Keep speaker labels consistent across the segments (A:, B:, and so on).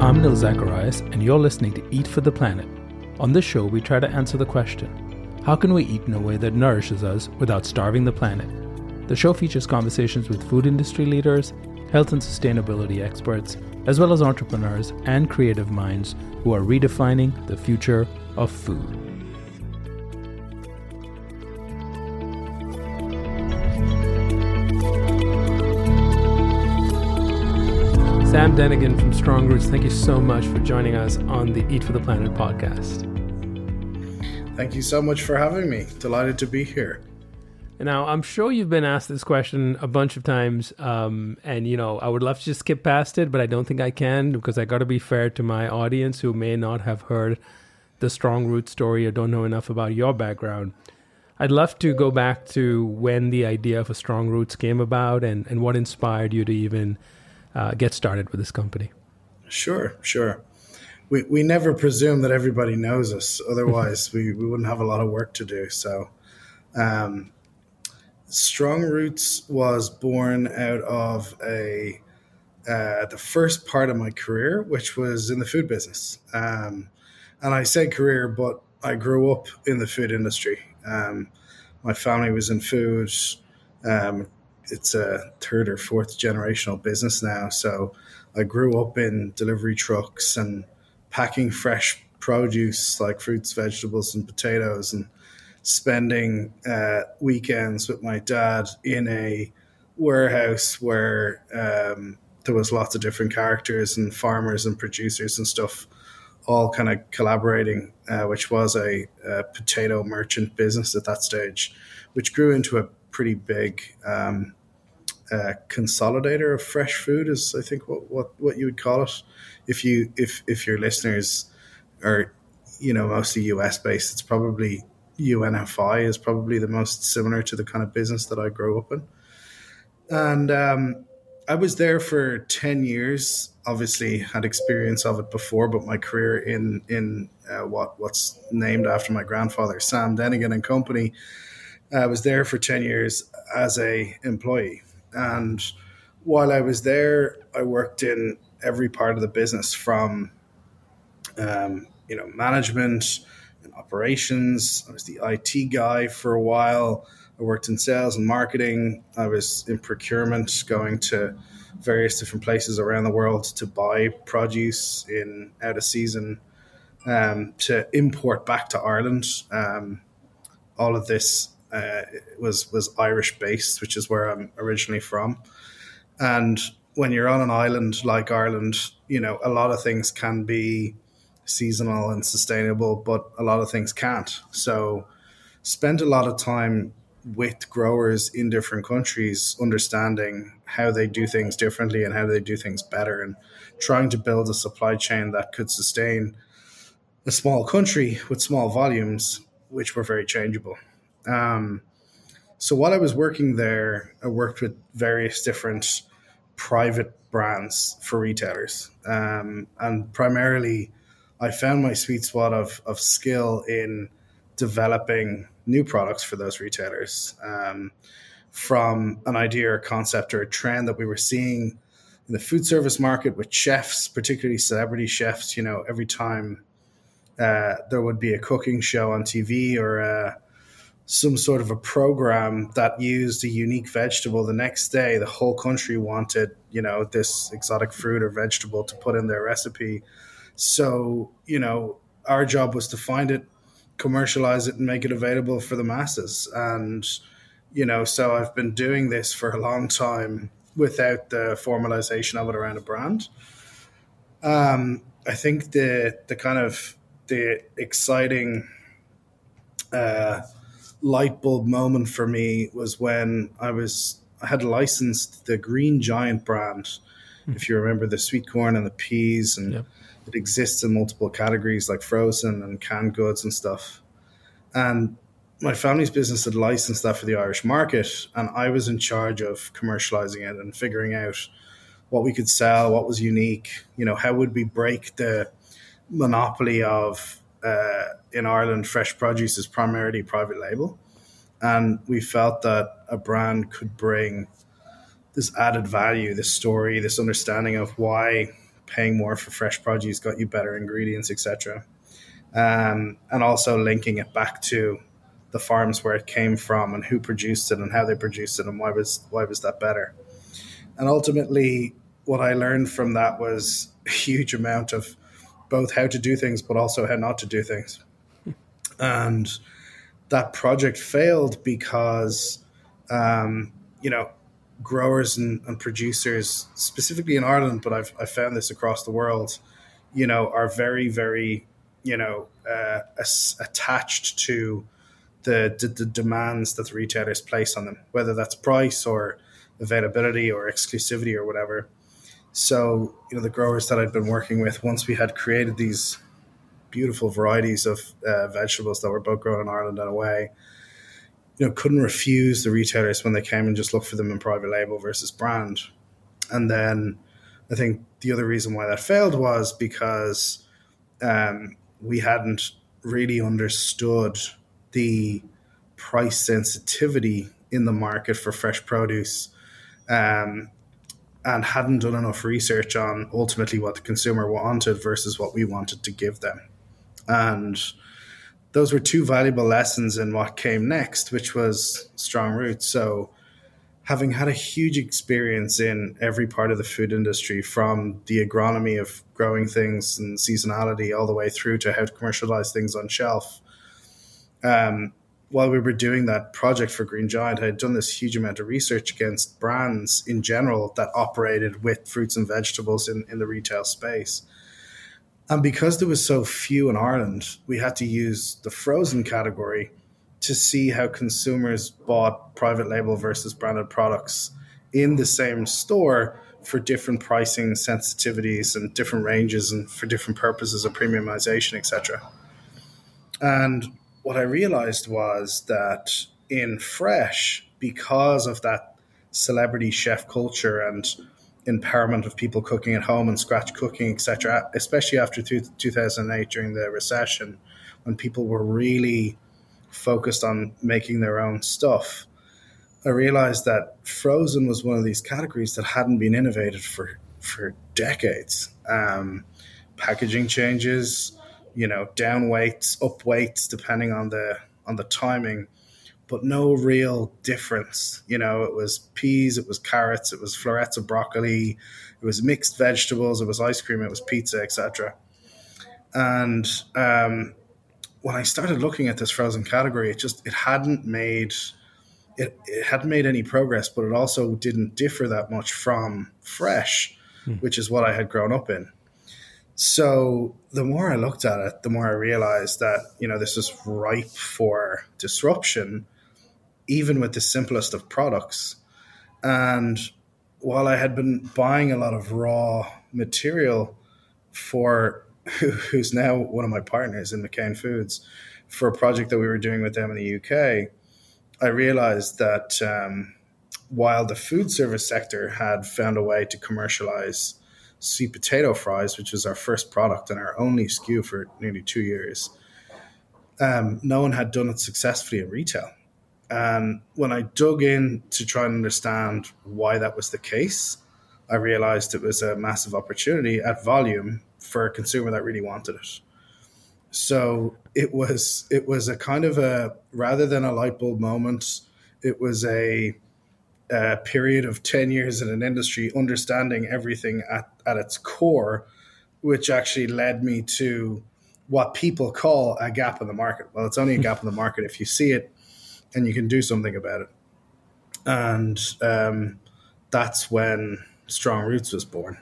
A: I'm Nil Zacharias, and you're listening to Eat for the Planet. On this show, we try to answer the question how can we eat in a way that nourishes us without starving the planet? The show features conversations with food industry leaders, health and sustainability experts, as well as entrepreneurs and creative minds who are redefining the future of food. Dennigan from Strong Roots, thank you so much for joining us on the Eat for the Planet podcast.
B: Thank you so much for having me. Delighted to be here.
A: Now, I'm sure you've been asked this question a bunch of times, um, and you know, I would love to just skip past it, but I don't think I can because I got to be fair to my audience who may not have heard the Strong Roots story or don't know enough about your background. I'd love to go back to when the idea of a Strong Roots came about and, and what inspired you to even uh, get started with this company?
B: Sure, sure. We, we never presume that everybody knows us. Otherwise, we, we wouldn't have a lot of work to do. So, um, Strong Roots was born out of a uh, the first part of my career, which was in the food business. Um, and I say career, but I grew up in the food industry. Um, my family was in food. Um, it's a third or fourth generational business now. So I grew up in delivery trucks and packing fresh produce like fruits, vegetables, and potatoes, and spending uh, weekends with my dad in a warehouse where um, there was lots of different characters and farmers and producers and stuff all kind of collaborating, uh, which was a, a, potato merchant business at that stage, which grew into a pretty big um, consolidator of fresh food is I think what, what what you would call it. If you if if your listeners are you know mostly US based, it's probably UNFI is probably the most similar to the kind of business that I grew up in. And um, I was there for ten years. Obviously, had experience of it before, but my career in in uh, what what's named after my grandfather, Sam Dennigan and Company, I uh, was there for ten years as a employee and while I was there, I worked in every part of the business from, um, you know, management and operations. I was the IT guy for a while. I worked in sales and marketing. I was in procurement, going to various different places around the world to buy produce in out of season um, to import back to Ireland. Um, all of this uh, was was Irish based, which is where I'm originally from. And when you're on an island like Ireland, you know a lot of things can be seasonal and sustainable, but a lot of things can't. So, spend a lot of time with growers in different countries, understanding how they do things differently and how they do things better, and trying to build a supply chain that could sustain a small country with small volumes, which were very changeable. Um, so while I was working there, I worked with various different private brands for retailers, um, and primarily, I found my sweet spot of of skill in developing new products for those retailers um, from an idea or concept or a trend that we were seeing in the food service market with chefs, particularly celebrity chefs. You know, every time uh, there would be a cooking show on TV or a some sort of a program that used a unique vegetable. The next day the whole country wanted you know this exotic fruit or vegetable to put in their recipe. So you know our job was to find it commercialize it and make it available for the masses. And you know so i've been doing this for a long time without the formalization of it around a brand. Um, i think the the kind of the exciting uh, light bulb moment for me was when I was I had licensed the Green Giant brand. Mm. If you remember the sweet corn and the peas, and yep. it exists in multiple categories like frozen and canned goods and stuff. And my family's business had licensed that for the Irish market, and I was in charge of commercializing it and figuring out what we could sell, what was unique. You know, how would we break the monopoly of uh, in Ireland, fresh produce is primarily private label. And we felt that a brand could bring this added value, this story, this understanding of why paying more for fresh produce got you better ingredients, etc. Um, and also linking it back to the farms where it came from and who produced it and how they produced it and why was why was that better. And ultimately, what I learned from that was a huge amount of both how to do things, but also how not to do things. And that project failed because, um, you know, growers and, and, producers, specifically in Ireland, but I've, I've found this across the world, you know, are very, very, you know, uh, as, attached to the, the, the demands that the retailers place on them, whether that's price or availability or exclusivity or whatever. So, you know, the growers that I'd been working with, once we had created these beautiful varieties of uh, vegetables that were both grown in Ireland and away, you know, couldn't refuse the retailers when they came and just look for them in private label versus brand. And then I think the other reason why that failed was because um, we hadn't really understood the price sensitivity in the market for fresh produce um, and hadn't done enough research on ultimately what the consumer wanted versus what we wanted to give them. And those were two valuable lessons in what came next, which was strong roots. So, having had a huge experience in every part of the food industry, from the agronomy of growing things and seasonality all the way through to how to commercialize things on shelf, um, while we were doing that project for Green Giant, I had done this huge amount of research against brands in general that operated with fruits and vegetables in, in the retail space. And because there was so few in Ireland, we had to use the frozen category to see how consumers bought private label versus branded products in the same store for different pricing sensitivities and different ranges and for different purposes of premiumization, etc. And what I realized was that in fresh, because of that celebrity chef culture and empowerment of people cooking at home and scratch cooking, etc., especially after 2008 during the recession, when people were really focused on making their own stuff, I realized that frozen was one of these categories that hadn't been innovated for, for decades. Um, packaging changes, you know, down weights, up weights, depending on the on the timing, but no real difference. You know, it was peas, it was carrots, it was florets of broccoli, it was mixed vegetables, it was ice cream, it was pizza, etc. And um, when I started looking at this frozen category, it just it hadn't made it, it hadn't made any progress, but it also didn't differ that much from fresh, hmm. which is what I had grown up in. So the more I looked at it, the more I realized that, you know, this is ripe for disruption, even with the simplest of products. And while I had been buying a lot of raw material for who's now one of my partners in McCain Foods for a project that we were doing with them in the UK, I realized that um, while the food service sector had found a way to commercialize sweet potato fries, which was our first product and our only SKU for nearly two years. Um, no one had done it successfully in retail. And when I dug in to try and understand why that was the case, I realized it was a massive opportunity at volume for a consumer that really wanted it. So it was it was a kind of a rather than a light bulb moment, it was a uh, period of 10 years in an industry, understanding everything at, at its core, which actually led me to what people call a gap in the market. Well, it's only a gap in the market if you see it and you can do something about it. And um, that's when Strong Roots was born.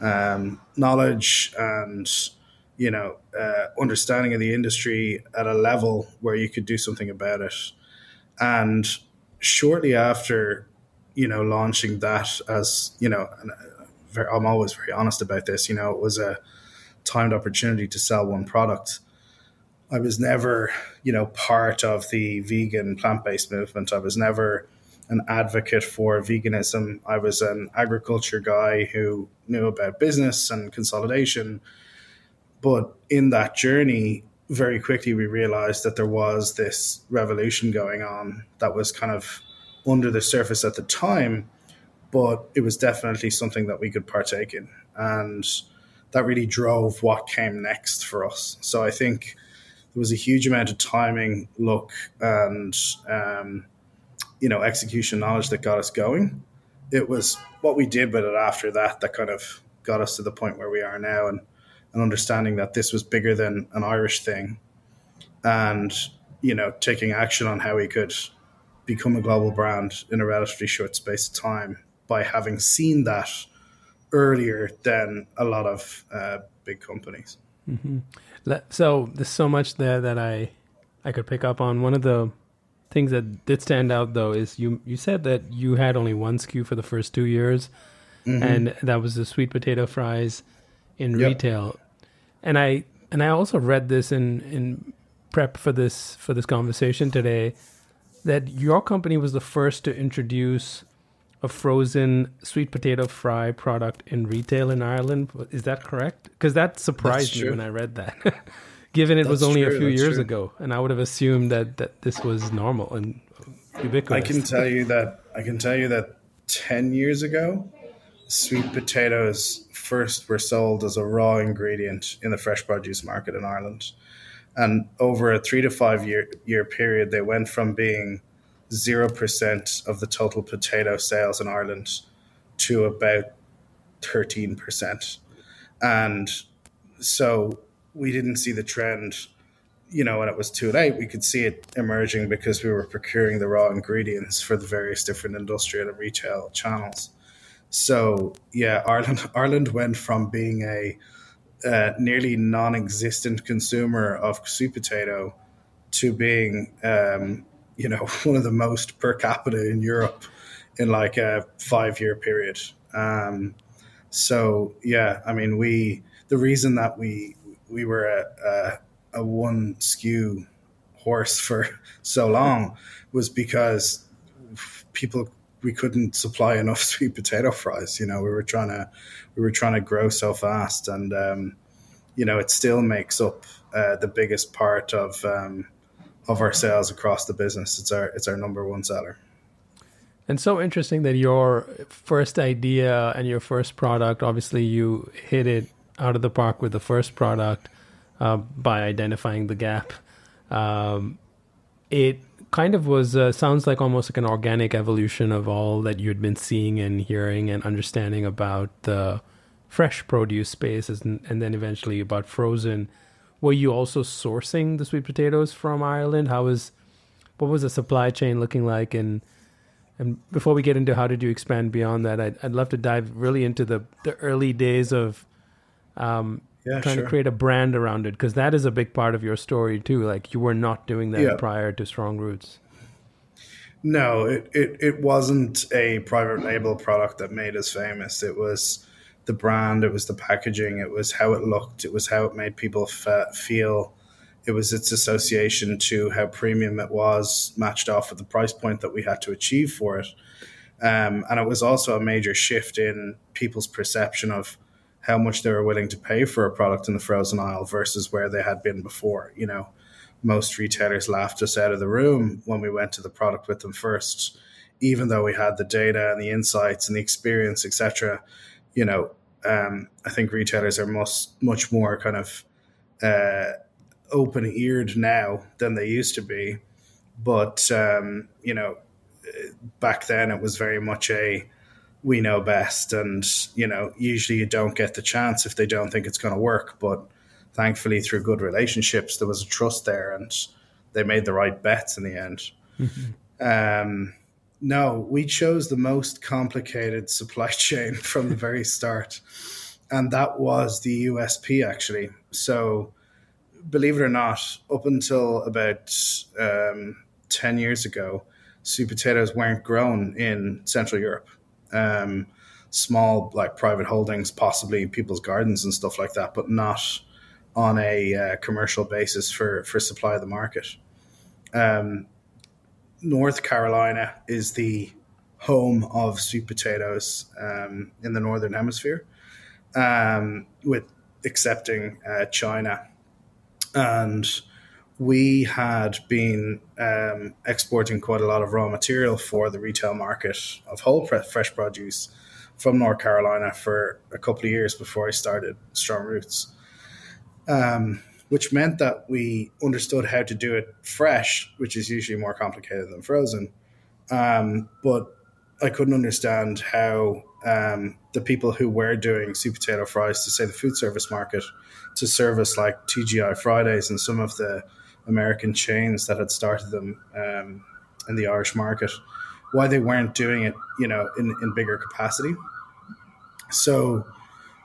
B: Um, knowledge and you know uh, understanding of the industry at a level where you could do something about it. And shortly after you know, launching that as, you know, uh, I'm always very honest about this, you know, it was a timed opportunity to sell one product. I was never, you know, part of the vegan plant based movement. I was never an advocate for veganism. I was an agriculture guy who knew about business and consolidation. But in that journey, very quickly we realized that there was this revolution going on that was kind of under the surface at the time, but it was definitely something that we could partake in. And that really drove what came next for us. So I think there was a huge amount of timing, luck, and um, you know execution knowledge that got us going. It was what we did with it after that that kind of got us to the point where we are now, and and understanding that this was bigger than an Irish thing, and you know taking action on how we could become a global brand in a relatively short space of time by having seen that earlier than a lot of uh, big companies.
A: Mm-hmm. So there's so much there that I I could pick up on. One of the things that did stand out though is you you said that you had only one SKU for the first two years, mm-hmm. and that was the sweet potato fries in yep. retail. And I and I also read this in in prep for this for this conversation today that your company was the first to introduce a frozen sweet potato fry product in retail in Ireland. Is that correct? Because that surprised me when I read that. Given it That's was only true. a few years true. ago, and I would have assumed that, that this was normal and ubiquitous.
B: I can tell you that I can tell you that ten years ago, sweet potatoes first were sold as a raw ingredient in the fresh produce market in Ireland. And over a three to five year year period, they went from being 0% of the total potato sales in Ireland to about 13%. And so we didn't see the trend, you know, when it was too late. We could see it emerging because we were procuring the raw ingredients for the various different industrial and retail channels. So yeah, Ireland Ireland went from being a uh, nearly non-existent consumer of sweet potato to being um, you know, one of the most per capita in Europe in like a five year period. Um, so yeah, I mean, we the reason that we we were a, a, a one SKU horse for so long was because people we couldn't supply enough sweet potato fries. You know, we were trying to we were trying to grow so fast, and um, you know, it still makes up uh, the biggest part of um, of our sales across the business. It's our it's our number one seller.
A: And so interesting that your first idea and your first product, obviously, you hit it out of the park with the first product uh, by identifying the gap. Um, it kind of was uh, sounds like almost like an organic evolution of all that you'd been seeing and hearing and understanding about the fresh produce space, and, and then eventually about frozen were you also sourcing the sweet potatoes from Ireland? How was what was the supply chain looking like? And and before we get into how did you expand beyond that, I'd, I'd love to dive really into the the early days of um, yeah, trying sure. to create a brand around it because that is a big part of your story too. Like you were not doing that yeah. prior to Strong Roots.
B: No, it, it, it wasn't a private label product that made us famous. It was the brand, it was the packaging, it was how it looked, it was how it made people feel. It was its association to how premium it was, matched off with the price point that we had to achieve for it. Um, and it was also a major shift in people's perception of how much they were willing to pay for a product in the frozen aisle versus where they had been before. You know, most retailers laughed us out of the room when we went to the product with them first, even though we had the data and the insights and the experience, etc you know, um, I think retailers are much much more kind of uh, open eared now than they used to be. But um, you know, back then it was very much a we know best, and you know, usually you don't get the chance if they don't think it's going to work. But thankfully, through good relationships, there was a trust there, and they made the right bets in the end. Mm-hmm. Um, no, we chose the most complicated supply chain from the very start. And that was the USP, actually. So, believe it or not, up until about um, 10 years ago, sweet potatoes weren't grown in Central Europe. Um, small, like private holdings, possibly people's gardens and stuff like that, but not on a uh, commercial basis for, for supply of the market. Um, North Carolina is the home of sweet potatoes um, in the northern hemisphere, um, with accepting uh, China, and we had been um, exporting quite a lot of raw material for the retail market of whole fresh produce from North Carolina for a couple of years before I started Strong Roots. Um, which meant that we understood how to do it fresh, which is usually more complicated than frozen. Um, but I couldn't understand how um, the people who were doing sweet potato fries to say the food service market to service like TGI Fridays and some of the American chains that had started them um, in the Irish market, why they weren't doing it, you know, in, in bigger capacity. So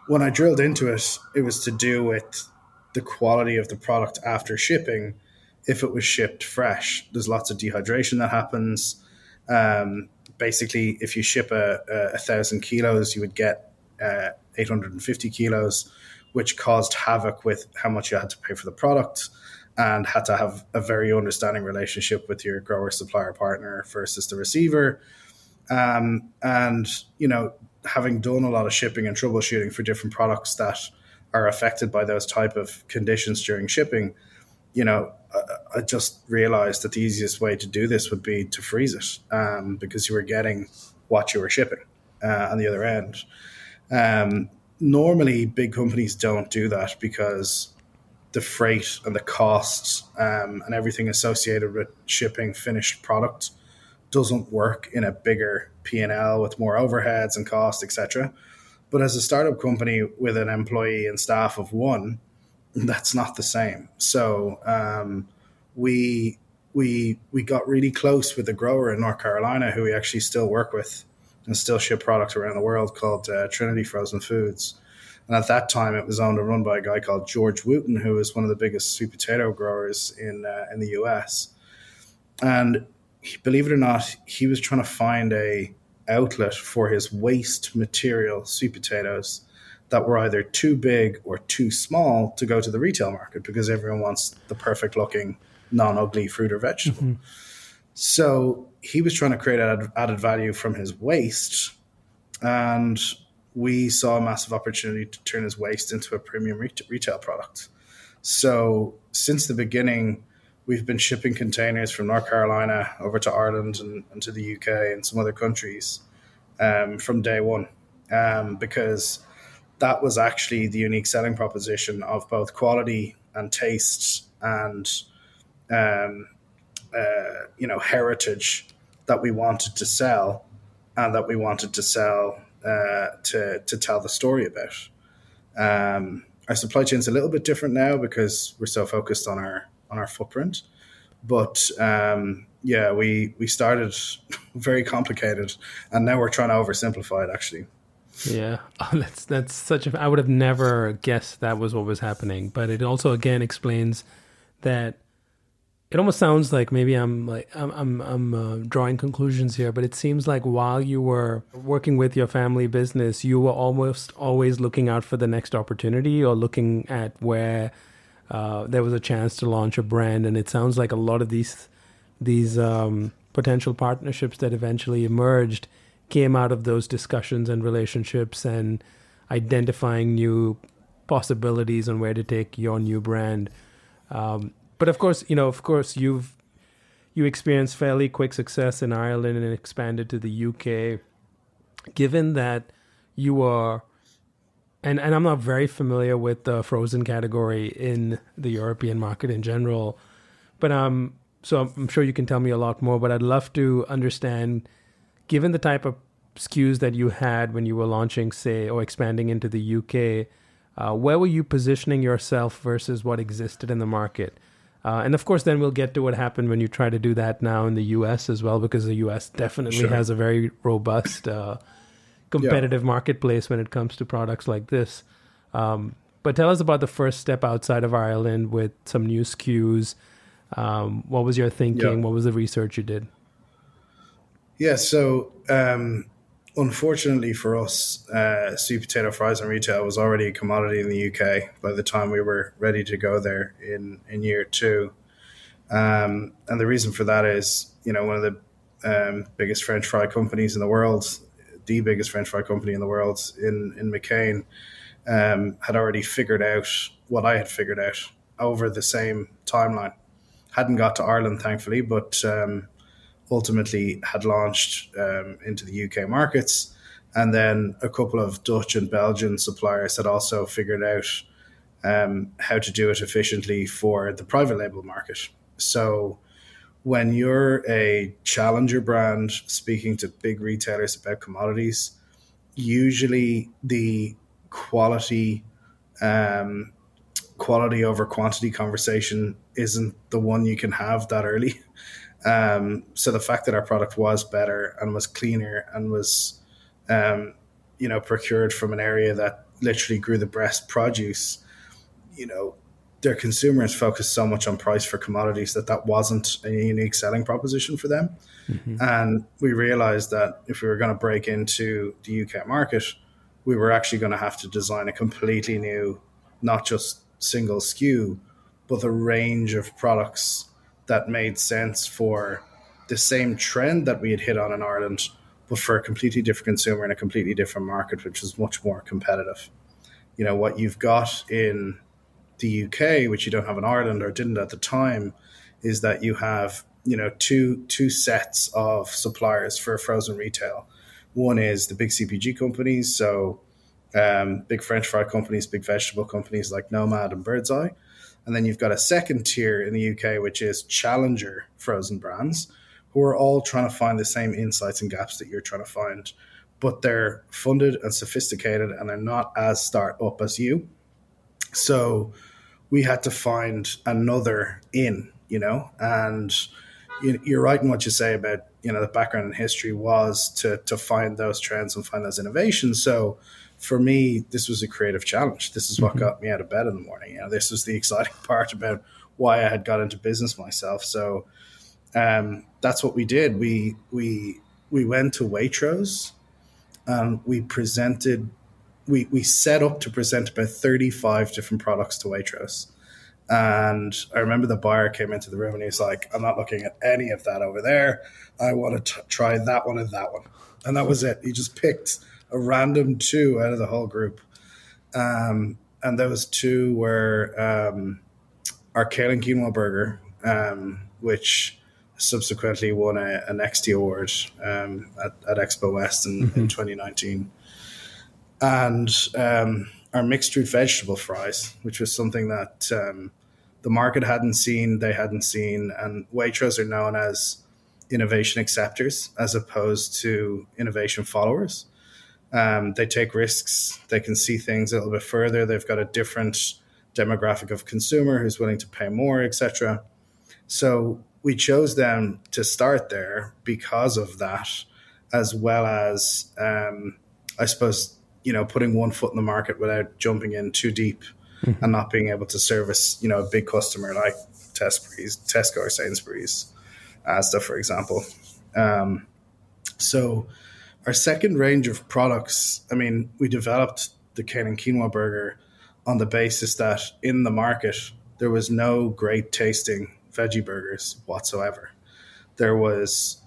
B: when I drilled into it, it was to do with the quality of the product after shipping if it was shipped fresh. There's lots of dehydration that happens. Um, basically, if you ship a, a, a, thousand kilos, you would get uh, 850 kilos, which caused havoc with how much you had to pay for the product and had to have a very understanding relationship with your grower supplier partner versus the receiver. Um, and, you know, having done a lot of shipping and troubleshooting for different products that are affected by those type of conditions during shipping, you know, I, I just realized that the easiest way to do this would be to freeze it um, because you were getting what you were shipping uh, on the other end. Um, normally, big companies don't do that because the freight and the costs um, and everything associated with shipping finished product doesn't work in a bigger P&L with more overheads and costs, etc. But as a startup company with an employee and staff of one, that's not the same. So um, we we we got really close with a grower in North Carolina who we actually still work with and still ship products around the world called uh, Trinity Frozen Foods. And at that time, it was owned and run by a guy called George Wooten, who was one of the biggest sweet potato growers in uh, in the U.S. And believe it or not, he was trying to find a outlet for his waste material sweet potatoes that were either too big or too small to go to the retail market because everyone wants the perfect looking, non ugly fruit or vegetable. Mm-hmm. So he was trying to create added, added value from his waste. And we saw a massive opportunity to turn his waste into a premium retail product. So since the beginning, we've been shipping containers from North Carolina over to Ireland and, and to the UK and some other countries um, from day one um, because that was actually the unique selling proposition of both quality and taste and um, uh, you know heritage that we wanted to sell and that we wanted to sell uh, to to tell the story about. Um, our supply chain is a little bit different now because we're so focused on our on our footprint. But um, yeah, we we started very complicated, and now we're trying to oversimplify it. Actually.
A: Yeah, oh, that's that's such a. I would have never guessed that was what was happening, but it also again explains that it almost sounds like maybe I'm like I'm I'm, I'm uh, drawing conclusions here, but it seems like while you were working with your family business, you were almost always looking out for the next opportunity or looking at where uh, there was a chance to launch a brand, and it sounds like a lot of these these um, potential partnerships that eventually emerged came out of those discussions and relationships and identifying new possibilities on where to take your new brand. Um, but of course, you know, of course, you've you experienced fairly quick success in Ireland and expanded to the UK. Given that you are and and I'm not very familiar with the frozen category in the European market in general, but um, so I'm, sure you can tell me a lot more. But I'd love to understand, given the type of SKUs that you had when you were launching, say, or expanding into the UK, uh, where were you positioning yourself versus what existed in the market? Uh, and of course, then we'll get to what happened when you try to do that now in the US as well, because the US definitely sure. has a very robust uh, competitive yeah. marketplace when it comes to products like this. Um, but tell us about the first step outside of Ireland with some new SKUs. Um, what was your thinking? Yeah. What was the research you did?
B: Yeah, so um, unfortunately for us, uh, sweet potato fries and retail was already a commodity in the UK by the time we were ready to go there in, in year two. Um, and the reason for that is, you know, one of the um, biggest French fry companies in the world the biggest French fry company in the world in in McCain, um, had already figured out what I had figured out over the same timeline. Hadn't got to Ireland, thankfully, but um, ultimately had launched um, into the UK markets. And then a couple of Dutch and Belgian suppliers had also figured out um, how to do it efficiently for the private label market. So when you're a challenger brand speaking to big retailers about commodities, usually the quality um, quality over quantity conversation isn't the one you can have that early. Um, so the fact that our product was better and was cleaner and was, um, you know, procured from an area that literally grew the best produce, you know, their consumers focused so much on price for commodities that that wasn't a unique selling proposition for them. Mm-hmm. And we realized that if we were going to break into the UK market, we were actually going to have to design a completely new, not just single SKU, but a range of products that made sense for the same trend that we had hit on in Ireland, but for a completely different consumer in a completely different market, which is much more competitive. You know, what you've got in the UK, which you don't have in Ireland or didn't at the time, is that you have you know two two sets of suppliers for frozen retail. One is the big CPG companies, so um, big French fry companies, big vegetable companies like Nomad and Birdseye, and then you've got a second tier in the UK, which is challenger frozen brands, who are all trying to find the same insights and gaps that you're trying to find, but they're funded and sophisticated, and they're not as start up as you. So we had to find another in, you know, and you're right in what you say about you know the background and history was to to find those trends and find those innovations. So for me, this was a creative challenge. This is what mm-hmm. got me out of bed in the morning. You know, this was the exciting part about why I had got into business myself. So um, that's what we did. We we we went to Waitrose and we presented we, we set up to present about 35 different products to Waitrose. And I remember the buyer came into the room and he's like, I'm not looking at any of that over there. I want to t- try that one and that one. And that was it. He just picked a random two out of the whole group. Um, and those two were um, our kale and quinoa burger, um, which subsequently won a, an XT award um, at, at, Expo West in, mm-hmm. in 2019 and um, our mixed root vegetable fries, which was something that um, the market hadn't seen, they hadn't seen, and Waitrose are known as innovation acceptors as opposed to innovation followers. Um, they take risks, they can see things a little bit further, they've got a different demographic of consumer who's willing to pay more, etc. So we chose them to start there because of that, as well as um, I suppose you know, putting one foot in the market without jumping in too deep mm-hmm. and not being able to service, you know, a big customer like Tesco or Sainsbury's, Asda, for example. Um, so our second range of products, I mean, we developed the kale and quinoa burger on the basis that in the market there was no great tasting veggie burgers whatsoever. There was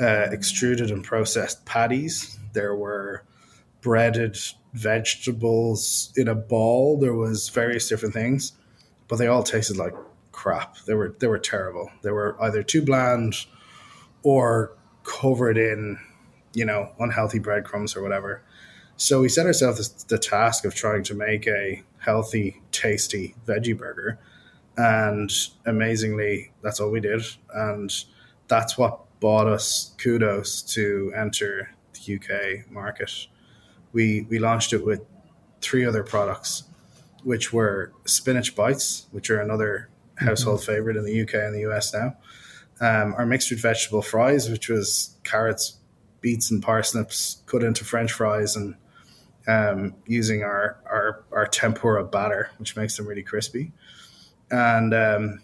B: uh, extruded and processed patties. There were breaded vegetables in a ball. There was various different things, but they all tasted like crap. They were they were terrible. They were either too bland or covered in, you know, unhealthy breadcrumbs or whatever. So we set ourselves the task of trying to make a healthy, tasty veggie burger. And amazingly, that's all we did. And that's what bought us kudos to enter the UK market we we launched it with three other products, which were spinach bites, which are another household mm-hmm. favorite in the UK and the US now. Um, our mixed root vegetable fries, which was carrots, beets, and parsnips cut into French fries, and um, using our, our our tempura batter, which makes them really crispy, and um,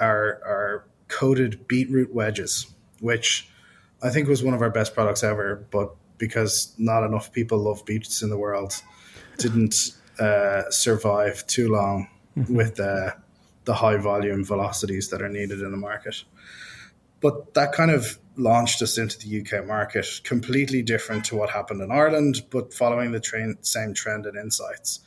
B: our our coated beetroot wedges, which I think was one of our best products ever, but because not enough people love beets in the world didn't uh, survive too long mm-hmm. with uh, the high volume velocities that are needed in the market. But that kind of launched us into the UK market, completely different to what happened in Ireland, but following the train, same trend and insights.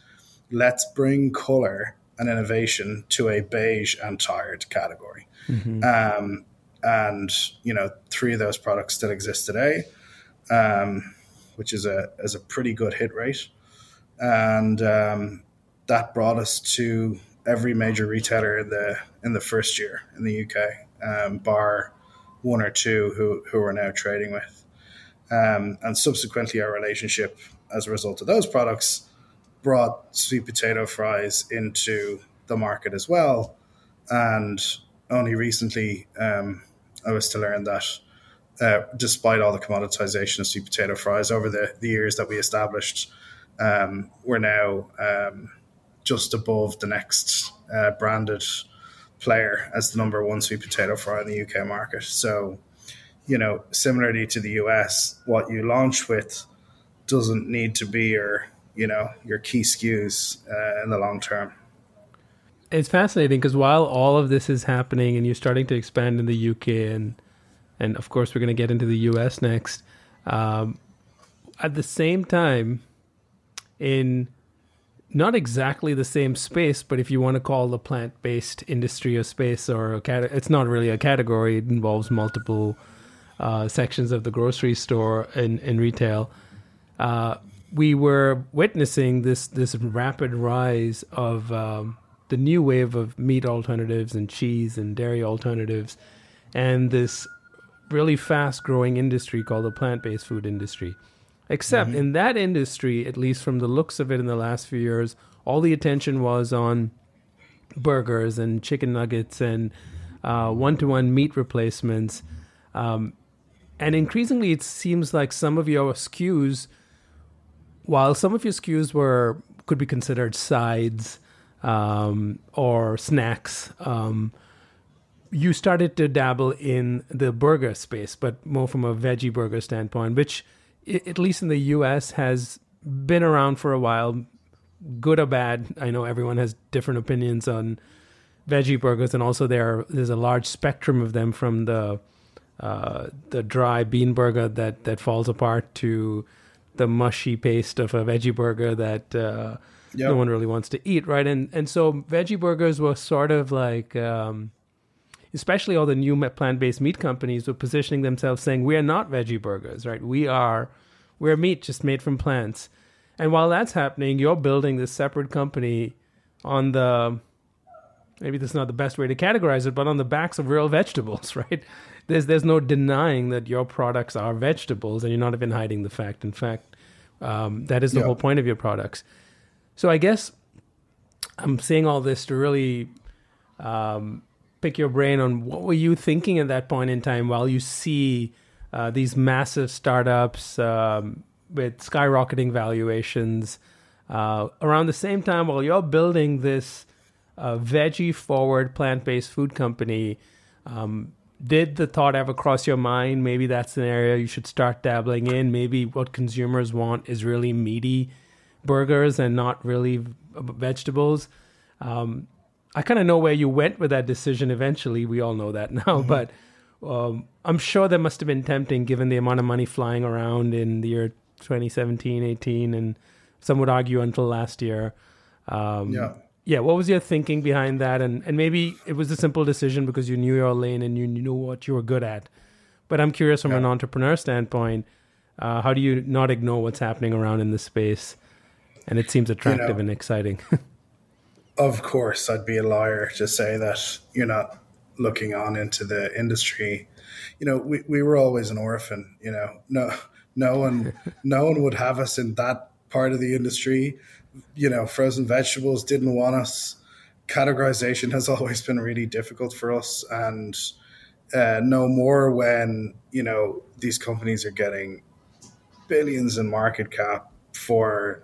B: Let's bring color and innovation to a beige and tired category. Mm-hmm. Um, and you know three of those products still exist today, um, which is a is a pretty good hit rate, and um, that brought us to every major retailer in the in the first year in the UK, um, bar one or two who who we're now trading with, um, and subsequently our relationship as a result of those products brought sweet potato fries into the market as well, and only recently um, I was to learn that. Uh, despite all the commoditization of sweet potato fries over the, the years that we established, um, we're now um, just above the next uh, branded player as the number one sweet potato fry in the UK market. So, you know, similarly to the US, what you launch with doesn't need to be your, you know, your key SKUs uh, in the long term.
A: It's fascinating because while all of this is happening and you're starting to expand in the UK and and of course we're going to get into the US next, um, at the same time, in not exactly the same space, but if you want to call the plant based industry a space or a cat, it's not really a category. It involves multiple uh, sections of the grocery store and, and retail. Uh, we were witnessing this this rapid rise of um, the new wave of meat alternatives and cheese and dairy alternatives, and this really fast growing industry called the plant based food industry. Except mm-hmm. in that industry, at least from the looks of it in the last few years, all the attention was on burgers and chicken nuggets and one to one meat replacements. Um, and increasingly, it seems like some of your SKUs, while some of your SKUs were could be considered sides um, or snacks, um, you started to dabble in the burger space, but more from a veggie burger standpoint, which at least in the US, has been around for a while, good or bad. I know everyone has different opinions on veggie burgers, and also there there's a large spectrum of them from the uh, the dry bean burger that that falls apart to the mushy paste of a veggie burger that uh, yep. no one really wants to eat, right? And and so veggie burgers were sort of like um, especially all the new plant-based meat companies were positioning themselves saying we are not veggie burgers right? We are we're meat just made from plants. And while that's happening you're building this separate company on the maybe this is not the best way to categorize it but on the backs of real vegetables right? There's there's no denying that your products are vegetables and you're not even hiding the fact. In fact um, that is the yeah. whole point of your products. So i guess i'm saying all this to really um, pick your brain on what were you thinking at that point in time while you see uh, these massive startups um, with skyrocketing valuations uh, around the same time while you're building this uh, veggie forward plant based food company. Um, did the thought ever cross your mind? Maybe that's an area you should start dabbling in. Maybe what consumers want is really meaty burgers and not really vegetables. Um, I kind of know where you went with that decision eventually. We all know that now, mm-hmm. but um, I'm sure that must have been tempting given the amount of money flying around in the year 2017, 18, and some would argue until last year. Um, yeah. Yeah. What was your thinking behind that? And, and maybe it was a simple decision because you knew your lane and you knew what you were good at. But I'm curious from yeah. an entrepreneur standpoint, uh, how do you not ignore what's happening around in the space? And it seems attractive you know, and exciting.
B: of course, I'd be a liar to say that you're not looking on into the industry. You know, we, we were always an orphan. You know, no no one no one would have us in that part of the industry. You know, frozen vegetables didn't want us. Categorization has always been really difficult for us, and uh, no more when you know these companies are getting billions in market cap for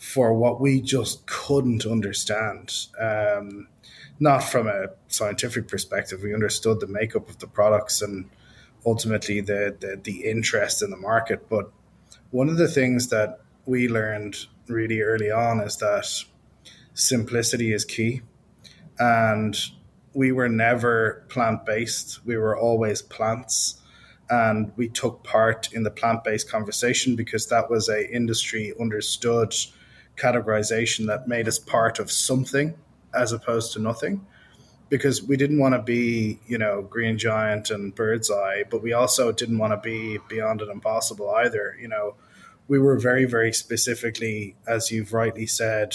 B: for what we just couldn't understand. Um, not from a scientific perspective, we understood the makeup of the products and ultimately the, the, the interest in the market. But one of the things that we learned really early on is that simplicity is key, and we were never plant based. We were always plants and we took part in the plant-based conversation because that was a industry understood categorization that made us part of something as opposed to nothing. because we didn't want to be, you know, Green Giant and Bird's Eye, but we also didn't want to be Beyond and Impossible either. You know, we were very, very specifically, as you've rightly said,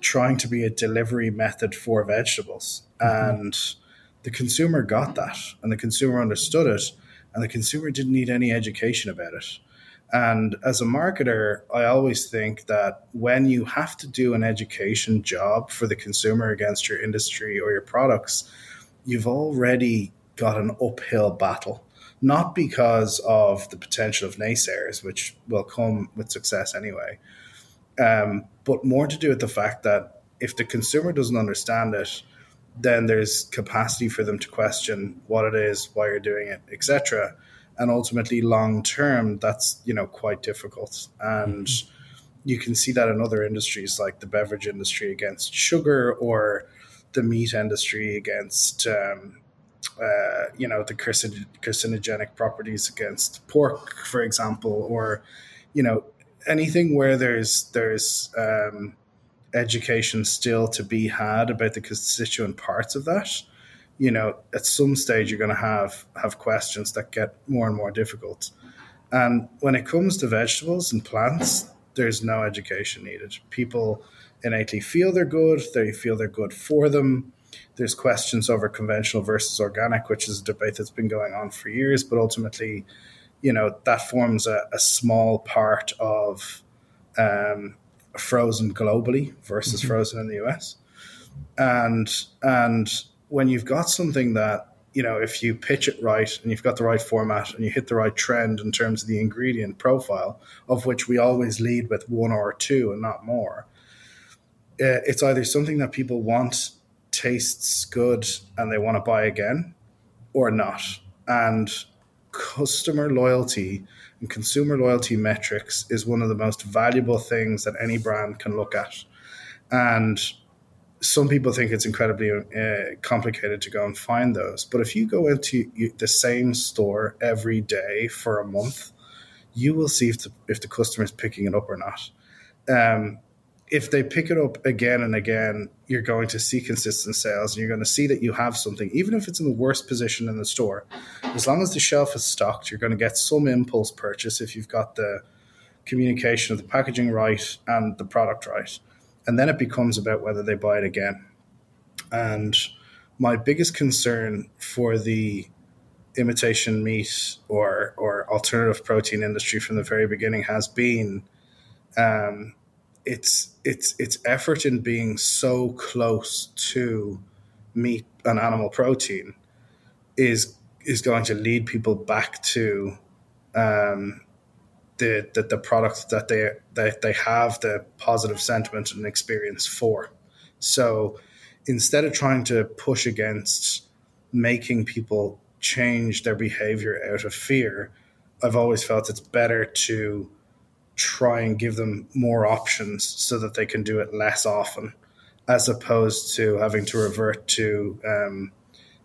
B: trying to be a delivery method for vegetables. Mm-hmm. And the consumer got that and the consumer understood it and the consumer didn't need any education about it. And as a marketer, I always think that when you have to do an education job for the consumer against your industry or your products, you've already got an uphill battle. Not because of the potential of naysayers, which will come with success anyway, um, but more to do with the fact that if the consumer doesn't understand it, then there's capacity for them to question what it is, why you're doing it, etc. And ultimately, long term, that's you know quite difficult. And mm-hmm. you can see that in other industries like the beverage industry against sugar, or the meat industry against um, uh, you know the carcinogenic properties against pork, for example, or you know anything where there's there's um, education still to be had about the constituent parts of that you know at some stage you're going to have have questions that get more and more difficult and when it comes to vegetables and plants there's no education needed people innately feel they're good they feel they're good for them there's questions over conventional versus organic which is a debate that's been going on for years but ultimately you know that forms a, a small part of um, frozen globally versus mm-hmm. frozen in the US. And and when you've got something that you know, if you pitch it right and you've got the right format and you hit the right trend in terms of the ingredient profile, of which we always lead with one or two and not more, uh, it's either something that people want, tastes good, and they want to buy again, or not. And customer loyalty and consumer loyalty metrics is one of the most valuable things that any brand can look at. And some people think it's incredibly uh, complicated to go and find those. But if you go into the same store every day for a month, you will see if the, if the customer is picking it up or not. Um, if they pick it up again and again, you're going to see consistent sales and you're going to see that you have something, even if it's in the worst position in the store. As long as the shelf is stocked, you're going to get some impulse purchase if you've got the communication of the packaging right and the product right. And then it becomes about whether they buy it again. And my biggest concern for the imitation meat or, or alternative protein industry from the very beginning has been um, it's it's it's effort in being so close to meat and animal protein is is going to lead people back to um, the, the the product that they that they have the positive sentiment and experience for. So instead of trying to push against making people change their behavior out of fear, I've always felt it's better to try and give them more options so that they can do it less often, as opposed to having to revert to, um,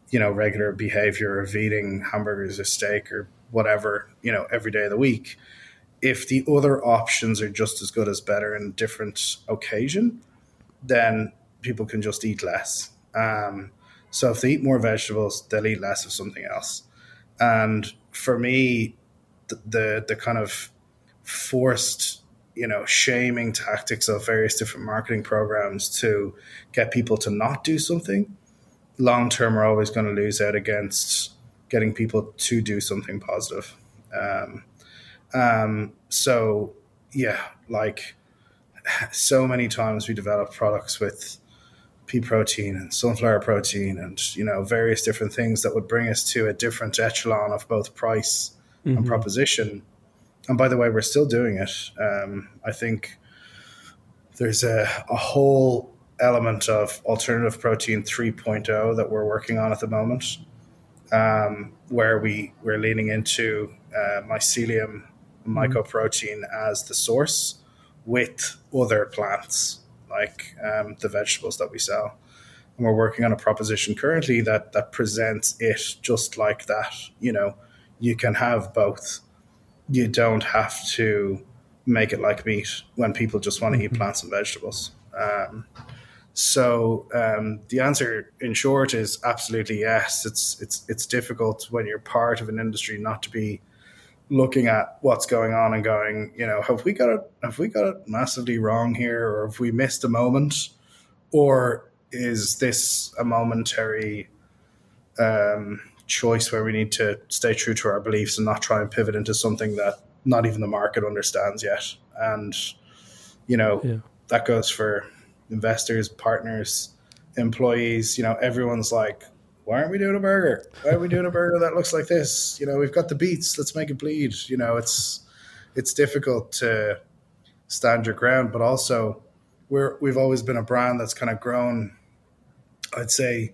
B: you know, regular behavior of eating hamburgers or steak or whatever, you know, every day of the week. If the other options are just as good as better in a different occasion, then people can just eat less. Um, so if they eat more vegetables, they'll eat less of something else. And for me, the, the, the kind of forced you know shaming tactics of various different marketing programs to get people to not do something long term are always going to lose out against getting people to do something positive um, um, so yeah like so many times we develop products with pea protein and sunflower protein and you know various different things that would bring us to a different echelon of both price mm-hmm. and proposition and by the way, we're still doing it. Um, I think there's a, a whole element of alternative protein 3.0 that we're working on at the moment, um, where we we're leaning into uh, mycelium mm-hmm. mycoprotein as the source with other plants like um, the vegetables that we sell. And we're working on a proposition currently that that presents it just like that. You know, you can have both you don't have to make it like meat when people just want to mm-hmm. eat plants and vegetables. Um, So um, the answer, in short, is absolutely yes. It's it's it's difficult when you're part of an industry not to be looking at what's going on and going, you know, have we got it? Have we got it massively wrong here, or have we missed a moment, or is this a momentary um, choice where we need to stay true to our beliefs and not try and pivot into something that not even the market understands yet? And you know, yeah. that goes for investors, partners, employees. You know, everyone's like, why aren't we doing a burger? Why are we doing a burger that looks like this? You know, we've got the beets. Let's make it bleed. You know, it's it's difficult to stand your ground, but also we're we've always been a brand that's kind of grown. I'd say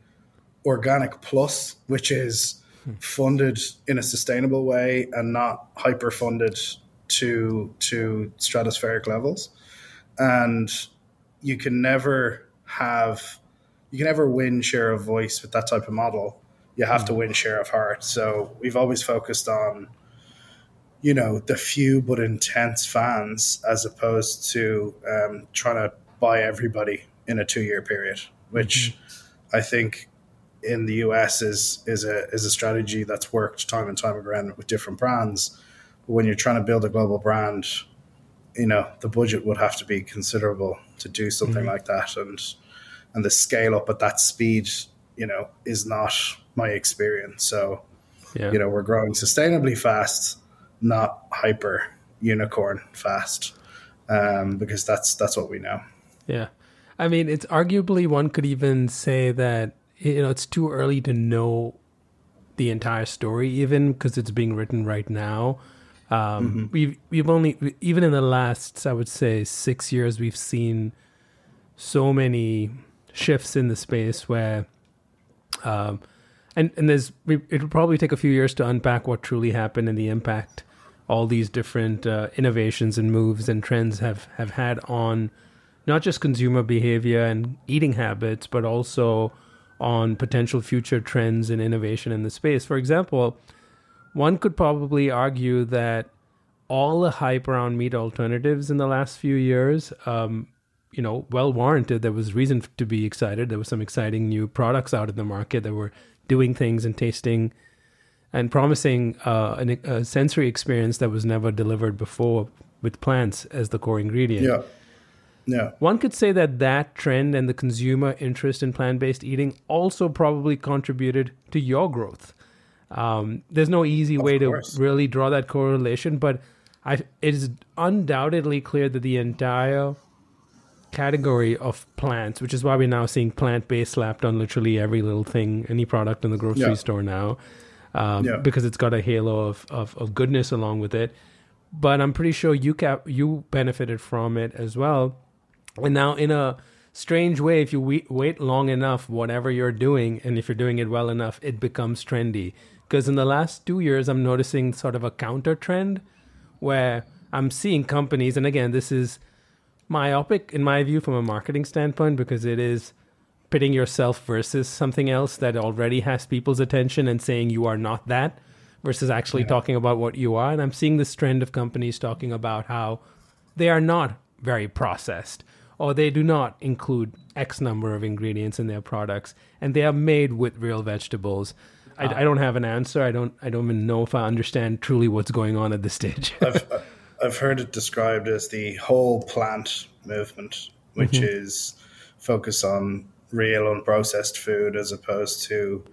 B: organic plus, which is funded in a sustainable way and not hyper funded to to stratospheric levels, and you can never have you can never win share of voice with that type of model. You have mm. to win share of heart. So we've always focused on, you know, the few but intense fans as opposed to um, trying to buy everybody in a two year period, which mm-hmm. I think in the US is is a is a strategy that's worked time and time again with different brands. But when you're trying to build a global brand, you know, the budget would have to be considerable to do something mm-hmm. like that. And and the scale up at that speed, you know, is not my experience. So, yeah. you know, we're growing sustainably fast, not hyper unicorn fast, um, because that's that's what we know.
A: Yeah, I mean, it's arguably one could even say that you know it's too early to know the entire story, even because it's being written right now. Um, mm-hmm. We've we've only even in the last I would say six years we've seen so many shifts in the space where, um, and and there's it will probably take a few years to unpack what truly happened and the impact all these different uh, innovations and moves and trends have have had on not just consumer behavior and eating habits, but also on potential future trends and innovation in the space. For example, one could probably argue that all the hype around meat alternatives in the last few years um, you know, well warranted. There was reason to be excited. There was some exciting new products out in the market that were doing things and tasting and promising uh, an, a sensory experience that was never delivered before with plants as the core ingredient.
B: Yeah. Yeah.
A: One could say that that trend and the consumer interest in plant based eating also probably contributed to your growth. Um, there's no easy of way course. to really draw that correlation, but I, it is undoubtedly clear that the entire category of plants, which is why we're now seeing plant based slapped on literally every little thing, any product in the grocery yeah. store now, um, yeah. because it's got a halo of, of, of, goodness along with it. But I'm pretty sure you cap, you benefited from it as well. And now, in a strange way, if you wait, wait long enough, whatever you're doing, and if you're doing it well enough, it becomes trendy. Because in the last two years, I'm noticing sort of a counter trend where I'm seeing companies, and again, this is myopic in my view from a marketing standpoint because it is pitting yourself versus something else that already has people's attention and saying you are not that versus actually yeah. talking about what you are. And I'm seeing this trend of companies talking about how they are not very processed or they do not include X number of ingredients in their products and they are made with real vegetables. I, uh, I, don't have an answer. I don't. I don't even know if I understand truly what's going on at this stage.
B: I've heard it described as the whole plant movement, which mm-hmm. is focus on real unprocessed food as opposed to,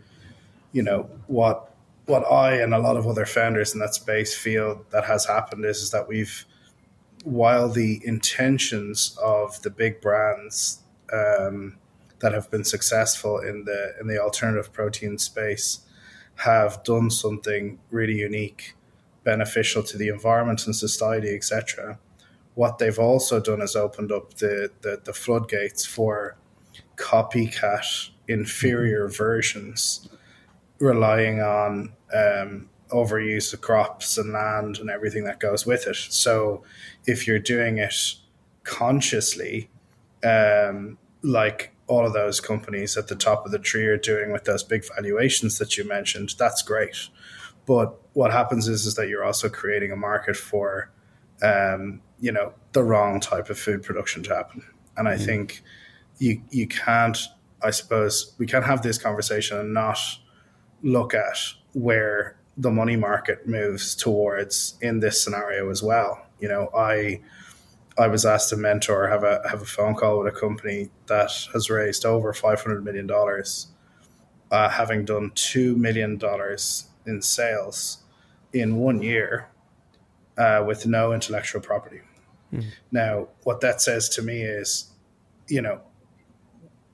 B: you know, what what I and a lot of other founders in that space feel that has happened is, is that we've while the intentions of the big brands um, that have been successful in the in the alternative protein space have done something really unique beneficial to the environment and society, etc. What they've also done is opened up the, the, the floodgates for copycat inferior mm-hmm. versions relying on um, overuse of crops and land and everything that goes with it. So if you're doing it consciously, um, like all of those companies at the top of the tree are doing with those big valuations that you mentioned, that's great. But what happens is is that you're also creating a market for, um, you know, the wrong type of food production to happen. And I mm. think, you you can't I suppose we can't have this conversation and not look at where the money market moves towards in this scenario as well. You know, I I was asked to mentor have a have a phone call with a company that has raised over five hundred million dollars, uh, having done two million dollars in sales in one year uh, with no intellectual property. Mm. Now, what that says to me is, you know,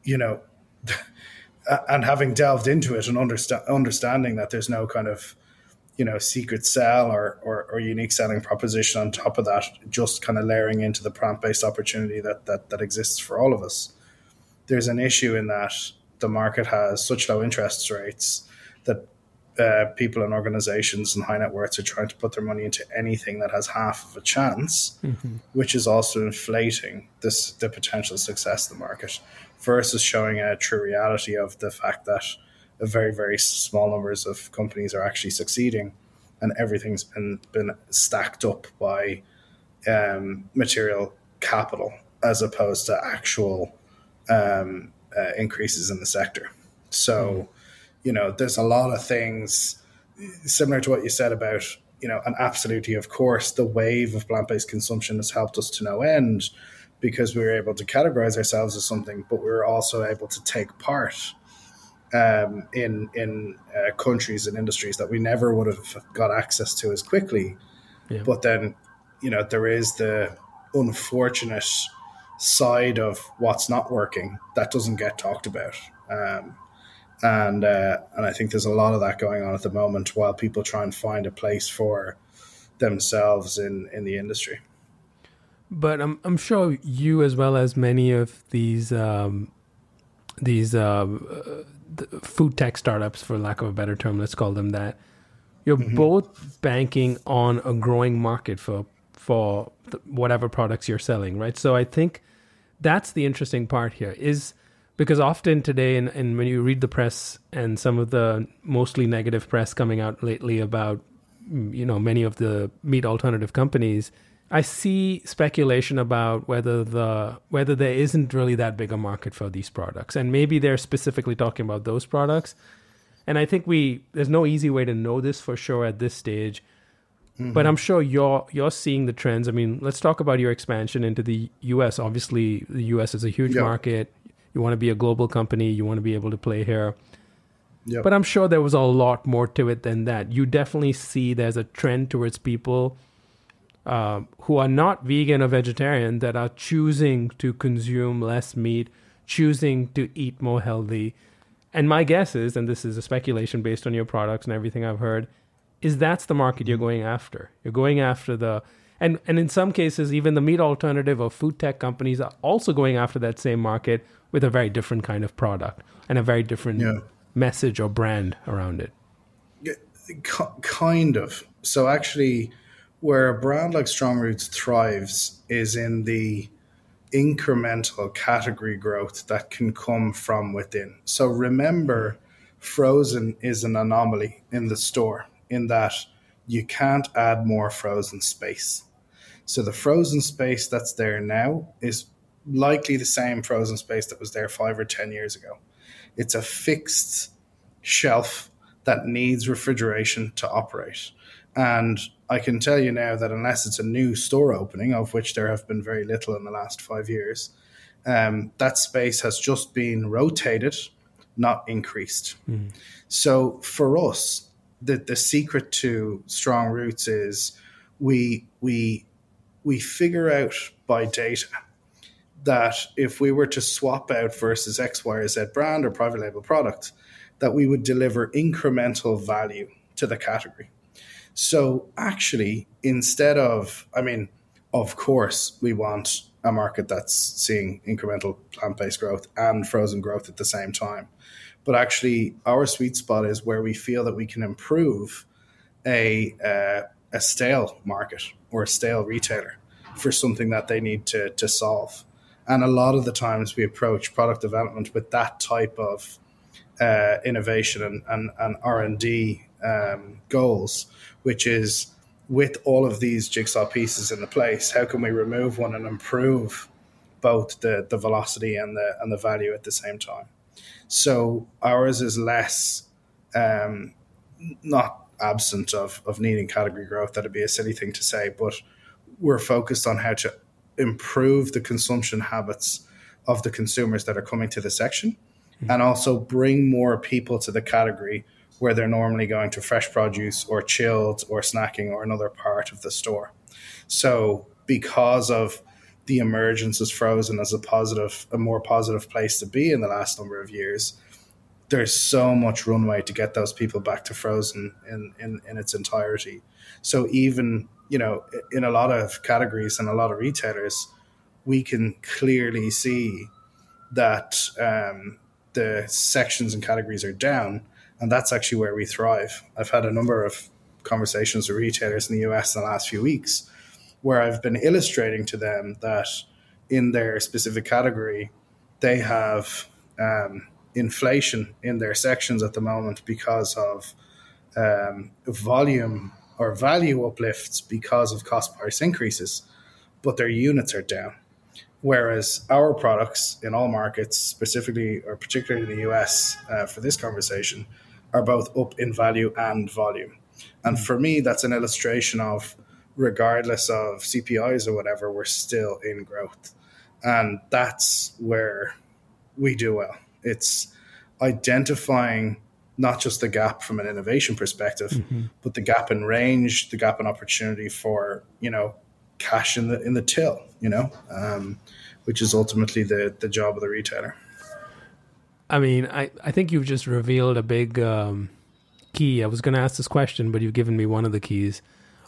B: you know, and having delved into it and understand, understanding that there's no kind of you know secret sell or, or, or unique selling proposition on top of that just kind of layering into the plant-based opportunity that, that that exists for all of us there's an issue in that the market has such low interest rates that uh, people and organizations and high net worths are trying to put their money into anything that has half of a chance, mm-hmm. which is also inflating this the potential success of the market versus showing a true reality of the fact that a very very small numbers of companies are actually succeeding, and everything's been been stacked up by um, material capital as opposed to actual um, uh, increases in the sector. So, mm. You know, there's a lot of things similar to what you said about you know, and absolutely, of course, the wave of plant based consumption has helped us to no end because we were able to categorize ourselves as something, but we were also able to take part um, in in uh, countries and industries that we never would have got access to as quickly. Yeah. But then, you know, there is the unfortunate side of what's not working that doesn't get talked about. Um, and uh, and I think there's a lot of that going on at the moment while people try and find a place for themselves in in the industry.
A: But I'm I'm sure you as well as many of these um, these uh, food tech startups, for lack of a better term, let's call them that. You're mm-hmm. both banking on a growing market for for whatever products you're selling, right? So I think that's the interesting part here is because often today, and, and when you read the press and some of the mostly negative press coming out lately about you know many of the meat alternative companies I see speculation about whether the whether there isn't really that big a market for these products, and maybe they're specifically talking about those products. And I think we there's no easy way to know this for sure at this stage, mm-hmm. but I'm sure you're you're seeing the trends. I mean, let's talk about your expansion into the U.S. Obviously, the U.S. is a huge market. You want to be a global company. You want to be able to play here. Yep. But I'm sure there was a lot more to it than that. You definitely see there's a trend towards people uh, who are not vegan or vegetarian that are choosing to consume less meat, choosing to eat more healthy. And my guess is, and this is a speculation based on your products and everything I've heard, is that's the market you're going after. You're going after the and and in some cases even the meat alternative or food tech companies are also going after that same market with a very different kind of product and a very different yeah. message or brand around it.
B: Yeah, kind of. So actually where a brand like Strong Roots thrives is in the incremental category growth that can come from within. So remember, frozen is an anomaly in the store in that you can't add more frozen space. So the frozen space that's there now is likely the same frozen space that was there five or 10 years ago. It's a fixed shelf that needs refrigeration to operate. And I can tell you now that unless it's a new store opening, of which there have been very little in the last five years, um, that space has just been rotated, not increased. Mm. So for us, the, the secret to strong roots is we we we figure out by data that if we were to swap out versus X, Y, or Z brand or private label product, that we would deliver incremental value to the category. So actually, instead of, I mean, of course, we want a market that's seeing incremental plant based growth and frozen growth at the same time. But actually, our sweet spot is where we feel that we can improve a, uh, a stale market or a stale retailer for something that they need to, to solve. And a lot of the times we approach product development with that type of uh, innovation and, and, and R&D um, goals which is with all of these jigsaw pieces in the place, how can we remove one and improve both the the velocity and the and the value at the same time. So ours is less um, not absent of of needing category growth. That'd be a silly thing to say, but we're focused on how to improve the consumption habits of the consumers that are coming to the section mm-hmm. and also bring more people to the category where they're normally going to fresh produce or chilled or snacking or another part of the store. So because of the emergence as frozen as a positive, a more positive place to be in the last number of years, there's so much runway to get those people back to frozen in, in, in its entirety. So even, you know, in a lot of categories and a lot of retailers, we can clearly see that um, the sections and categories are down, and that's actually where we thrive. I've had a number of conversations with retailers in the US in the last few weeks where I've been illustrating to them that in their specific category, they have um, inflation in their sections at the moment because of um, volume or value uplifts because of cost price increases, but their units are down. Whereas our products in all markets, specifically or particularly in the US uh, for this conversation, are both up in value and volume. And for me, that's an illustration of regardless of CPIs or whatever, we're still in growth. And that's where we do well. It's identifying not just the gap from an innovation perspective, mm-hmm. but the gap in range, the gap in opportunity for, you know, cash in the in the till, you know, um, which is ultimately the the job of the retailer.
A: I mean, I, I think you've just revealed a big um, key. I was going to ask this question, but you've given me one of the keys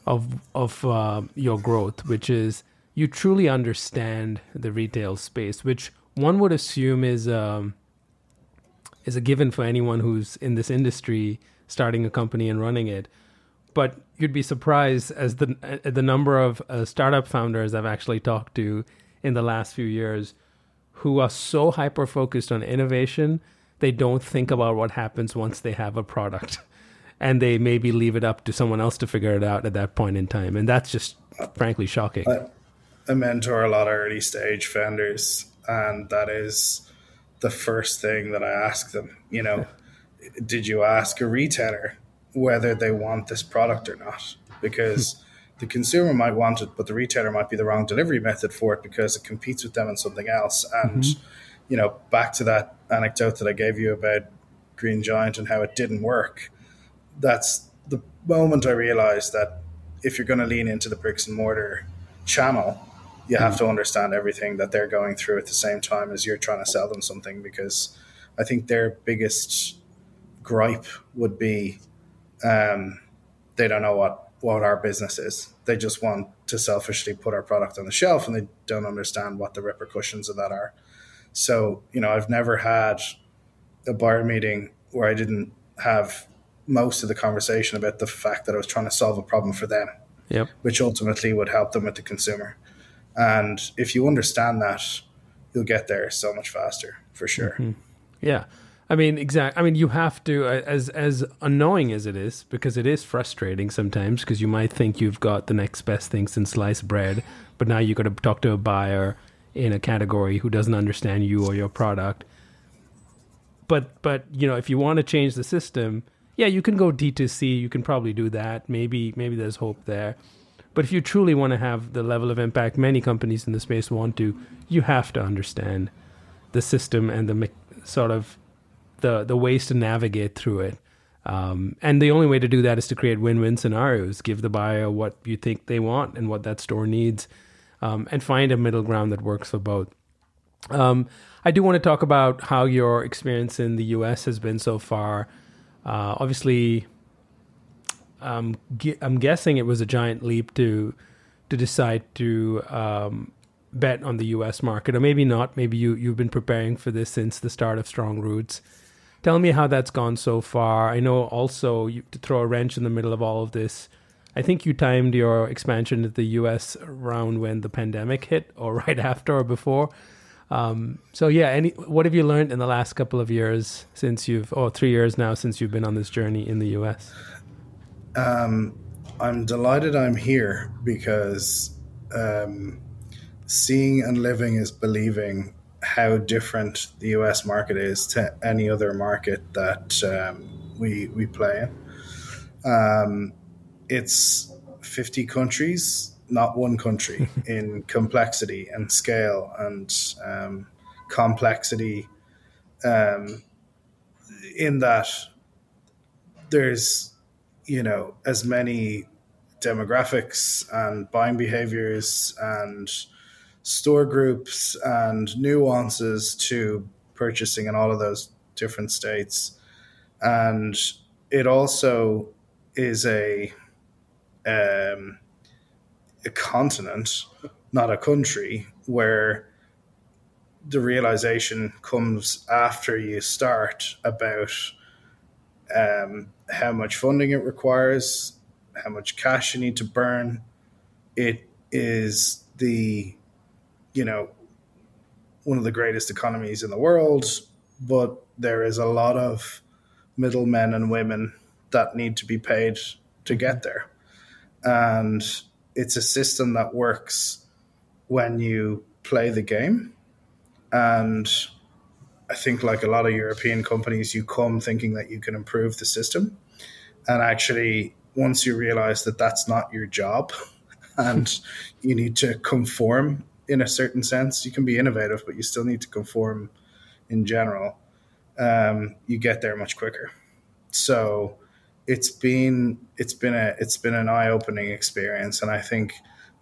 A: of of uh, your growth, which is you truly understand the retail space, which one would assume is um, is a given for anyone who's in this industry, starting a company and running it. But you'd be surprised as the uh, the number of uh, startup founders I've actually talked to in the last few years who are so hyper focused on innovation they don't think about what happens once they have a product and they maybe leave it up to someone else to figure it out at that point in time. And that's just frankly shocking. I,
B: I mentor a lot of early stage founders, and that is the first thing that I ask them. You know, did you ask a retailer whether they want this product or not? Because the consumer might want it, but the retailer might be the wrong delivery method for it because it competes with them in something else. And, mm-hmm. you know, back to that anecdote that I gave you about Green Giant and how it didn't work that's the moment I realized that if you're going to lean into the bricks and mortar channel, you have to understand everything that they're going through at the same time as you're trying to sell them something because I think their biggest gripe would be um, they don't know what, what our business is. They just want to selfishly put our product on the shelf and they don't understand what the repercussions of that are. So, you know, I've never had a buyer meeting where I didn't have most of the conversation about the fact that I was trying to solve a problem for them,
A: yep.
B: which ultimately would help them with the consumer. And if you understand that, you'll get there so much faster for sure.
A: Mm-hmm. Yeah. I mean, exact. I mean, you have to, uh, as as annoying as it is, because it is frustrating sometimes. Because you might think you've got the next best thing since sliced bread, but now you've got to talk to a buyer in a category who doesn't understand you or your product. But but you know, if you want to change the system, yeah, you can go D2C. You can probably do that. Maybe maybe there's hope there. But if you truly want to have the level of impact many companies in the space want to, you have to understand the system and the sort of the the ways to navigate through it. Um, and the only way to do that is to create win-win scenarios. Give the buyer what you think they want and what that store needs, um, and find a middle ground that works for both. Um, I do want to talk about how your experience in the U.S. has been so far. Uh, obviously, um, I'm guessing it was a giant leap to to decide to um, bet on the U.S. market, or maybe not. Maybe you you've been preparing for this since the start of Strong Roots. Tell me how that's gone so far. I know also you, to throw a wrench in the middle of all of this. I think you timed your expansion to the U.S. around when the pandemic hit, or right after, or before. Um, so yeah, any what have you learned in the last couple of years since you've oh three years now since you've been on this journey in the U.S.
B: Um, I'm delighted I'm here because um, seeing and living is believing how different the US market is to any other market that um, we, we play in. Um, it's 50 countries, not one country, in complexity and scale and um, complexity. Um, in that there's, you know, as many demographics and buying behaviors and store groups and nuances to purchasing in all of those different states. And it also is a um, a continent, not a country, where the realization comes after you start about um, how much funding it requires, how much cash you need to burn. It is the, you know, one of the greatest economies in the world, but there is a lot of middlemen and women that need to be paid to get mm-hmm. there. And it's a system that works when you play the game. And I think, like a lot of European companies, you come thinking that you can improve the system. And actually, once you realize that that's not your job and you need to conform in a certain sense, you can be innovative, but you still need to conform in general. Um, you get there much quicker. So it's been it's been a it's been an eye opening experience, and I think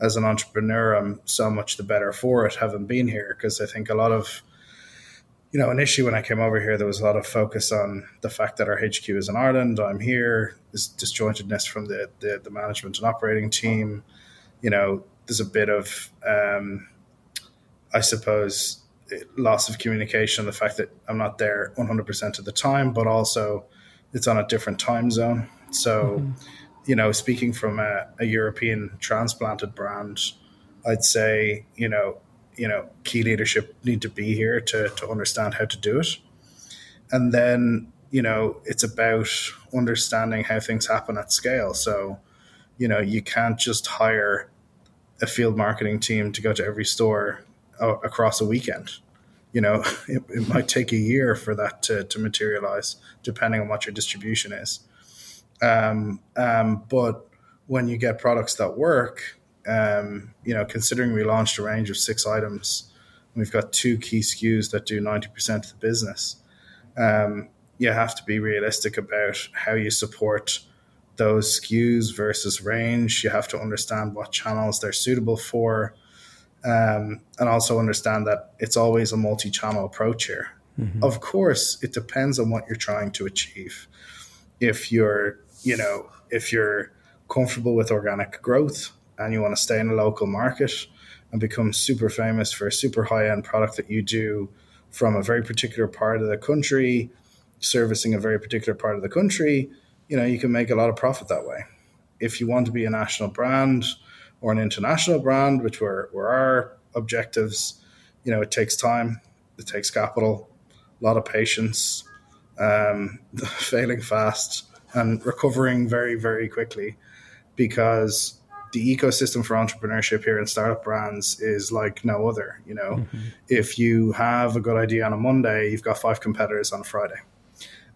B: as an entrepreneur, I'm so much the better for it having been here because I think a lot of you know, initially when I came over here, there was a lot of focus on the fact that our HQ is in Ireland. I'm here. There's disjointedness from the, the, the management and operating team. You know, there's a bit of, um, I suppose, loss of communication. The fact that I'm not there 100% of the time, but also it's on a different time zone. So, mm-hmm. you know, speaking from a, a European transplanted brand, I'd say, you know, you know key leadership need to be here to to understand how to do it. And then you know it's about understanding how things happen at scale. So you know you can't just hire a field marketing team to go to every store across a weekend. You know it, it might take a year for that to, to materialize depending on what your distribution is. Um, um, but when you get products that work um, you know, considering we launched a range of six items, we've got two key SKUs that do 90% of the business. Um, you have to be realistic about how you support those SKUs versus range. You have to understand what channels they're suitable for, um, and also understand that it's always a multi channel approach here. Mm-hmm. Of course, it depends on what you're trying to achieve. If you're, you know, if you're comfortable with organic growth, and you want to stay in a local market and become super famous for a super high end product that you do from a very particular part of the country, servicing a very particular part of the country, you know, you can make a lot of profit that way. If you want to be a national brand or an international brand, which were, were our objectives, you know, it takes time, it takes capital, a lot of patience, um, failing fast, and recovering very, very quickly because the ecosystem for entrepreneurship here in startup brands is like no other. You know, mm-hmm. if you have a good idea on a Monday, you've got five competitors on a Friday,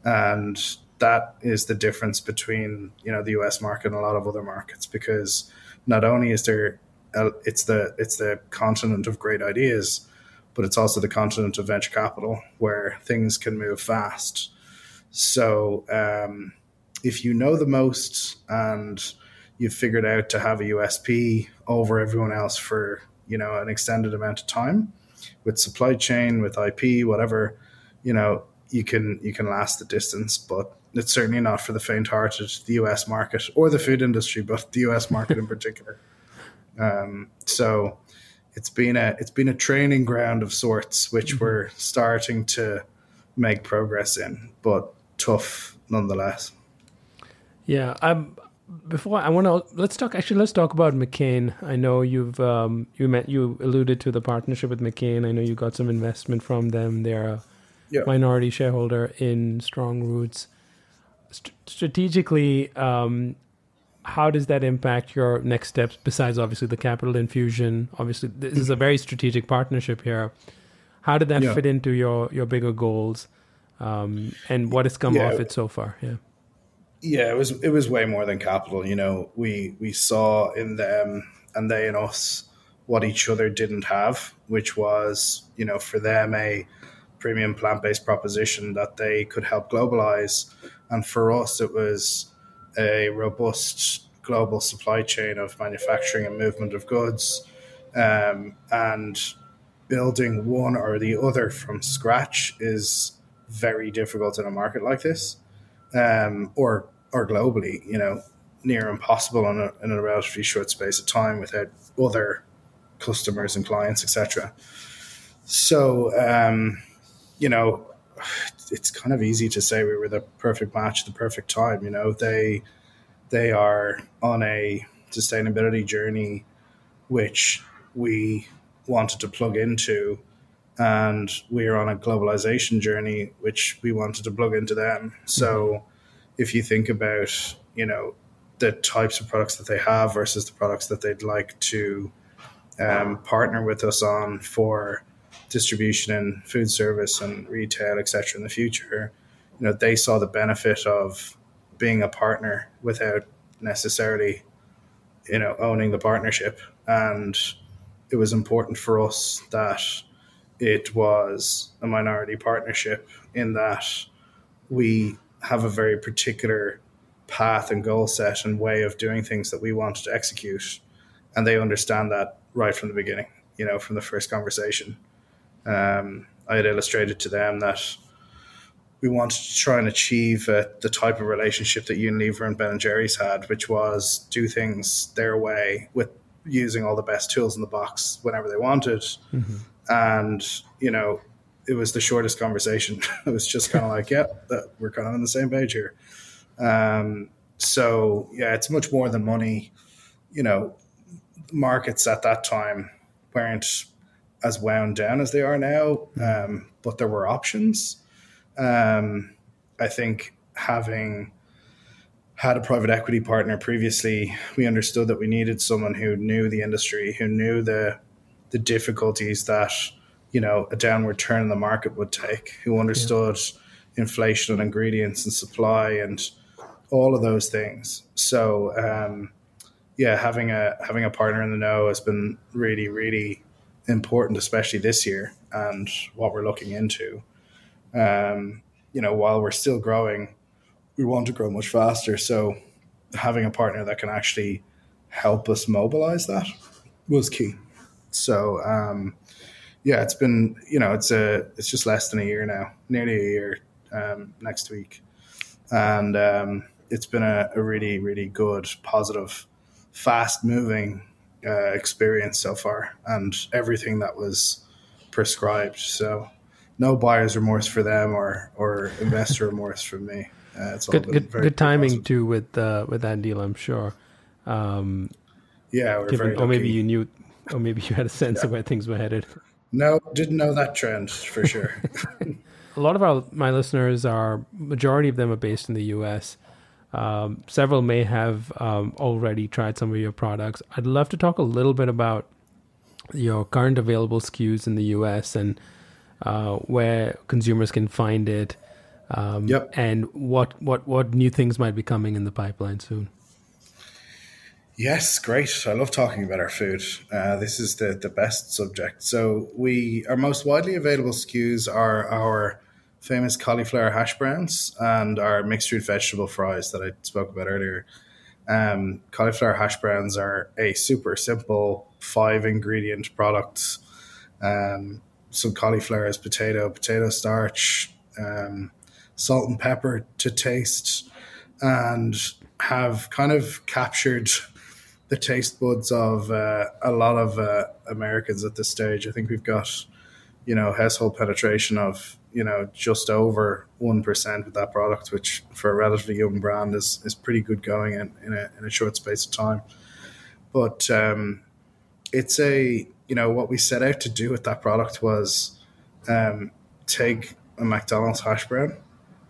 B: and that is the difference between you know the U.S. market and a lot of other markets because not only is there a, it's the it's the continent of great ideas, but it's also the continent of venture capital where things can move fast. So um, if you know the most and you've figured out to have a USP over everyone else for you know an extended amount of time with supply chain with IP whatever you know you can you can last the distance. But it's certainly not for the faint-hearted the US market or the food industry but the US market in particular. Um, so it's been a it's been a training ground of sorts which mm-hmm. we're starting to make progress in but tough nonetheless.
A: Yeah i'm before I want to let's talk. Actually, let's talk about McCain. I know you've um, you met you alluded to the partnership with McCain. I know you got some investment from them. They're a yeah. minority shareholder in Strong Roots. St- strategically, um, how does that impact your next steps besides obviously the capital infusion? Obviously, this is a very strategic partnership here. How did that yeah. fit into your your bigger goals? Um, and what has come yeah. off it so far? Yeah.
B: Yeah, it was it was way more than capital. You know, we we saw in them and they and us what each other didn't have, which was you know for them a premium plant based proposition that they could help globalize, and for us it was a robust global supply chain of manufacturing and movement of goods, um, and building one or the other from scratch is very difficult in a market like this, um, or or globally, you know, near impossible in a, in a relatively short space of time without other customers and clients, etc. So, um, you know, it's kind of easy to say we were the perfect match, the perfect time. You know, they they are on a sustainability journey, which we wanted to plug into and we're on a globalization journey which we wanted to plug into them so. If you think about you know the types of products that they have versus the products that they'd like to um, partner with us on for distribution and food service and retail etc in the future you know they saw the benefit of being a partner without necessarily you know owning the partnership. And it was important for us that it was a minority partnership in that we have a very particular path and goal set and way of doing things that we wanted to execute. And they understand that right from the beginning, you know, from the first conversation. Um, I had illustrated to them that we wanted to try and achieve uh, the type of relationship that Unilever and Ben and Jerry's had, which was do things their way with using all the best tools in the box whenever they wanted. Mm-hmm and you know it was the shortest conversation. it was just kind of like, yeah, that, we're kind of on the same page here. Um, so yeah, it's much more than money. You know, markets at that time weren't as wound down as they are now, um, but there were options. Um, I think having had a private equity partner previously, we understood that we needed someone who knew the industry, who knew the the difficulties that you know a downward turn in the market would take, who understood yeah. inflation and ingredients and supply and all of those things. So um, yeah, having a having a partner in the know has been really really important, especially this year and what we're looking into. Um, you know, while we're still growing, we want to grow much faster. So having a partner that can actually help us mobilize that was key. So um, yeah, it's been you know it's a it's just less than a year now, nearly a year um, next week, and um, it's been a, a, really really good, positive, fast moving uh, experience so far, and everything that was prescribed. So no buyer's remorse for them or or investor remorse from me. Uh, it's
A: good good, good timing positive. too with uh, with that deal, I'm sure. Um,
B: yeah,
A: given, or maybe you knew or maybe you had a sense yeah. of where things were headed.
B: No, didn't know that trend for sure.
A: a lot of our my listeners are majority of them are based in the U.S. Um, several may have um, already tried some of your products. I'd love to talk a little bit about your current available SKUs in the U.S. and uh, where consumers can find it. Um,
B: yep.
A: And what, what, what new things might be coming in the pipeline soon.
B: Yes, great. I love talking about our food. Uh, this is the, the best subject. So we our most widely available SKUs are our famous cauliflower hash browns and our mixed root vegetable fries that I spoke about earlier. Um, cauliflower hash browns are a super simple five ingredient product. Um, some cauliflower is potato, potato starch, um, salt and pepper to taste, and have kind of captured the taste buds of uh, a lot of uh, Americans at this stage. I think we've got, you know, household penetration of you know just over one percent with that product, which for a relatively young brand is is pretty good going in in a, in a short space of time. But um, it's a you know what we set out to do with that product was um, take a McDonald's hash brown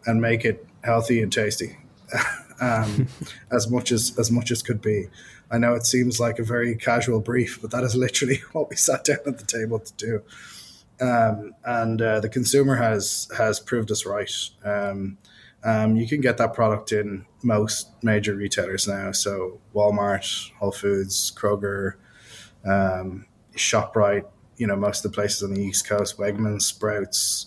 B: and make it healthy and tasty. um, as much as as much as could be. I know it seems like a very casual brief, but that is literally what we sat down at the table to do. Um, and uh, the consumer has has proved us right. Um, um, you can get that product in most major retailers now. So Walmart, Whole Foods, Kroger, um, Shoprite. You know most of the places on the East Coast, Wegmans, Sprouts,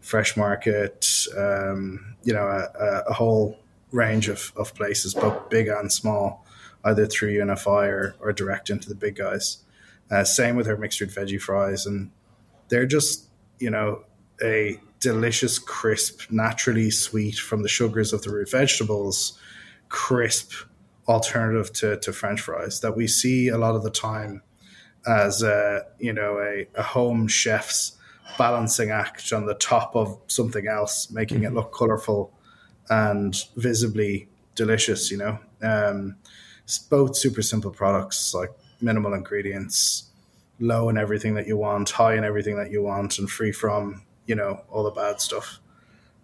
B: Fresh Market. Um, you know a, a, whole range of, of places, both big and small, either through UNFI or, or direct into the big guys. Uh, same with our mixed veggie fries, and they're just you know a delicious, crisp, naturally sweet from the sugars of the root vegetables, crisp alternative to, to French fries that we see a lot of the time as a, you know a, a home chef's balancing act on the top of something else, making mm-hmm. it look colorful and visibly delicious. You know, um, both super simple products like minimal ingredients, low in everything that you want, high in everything that you want, and free from you know all the bad stuff.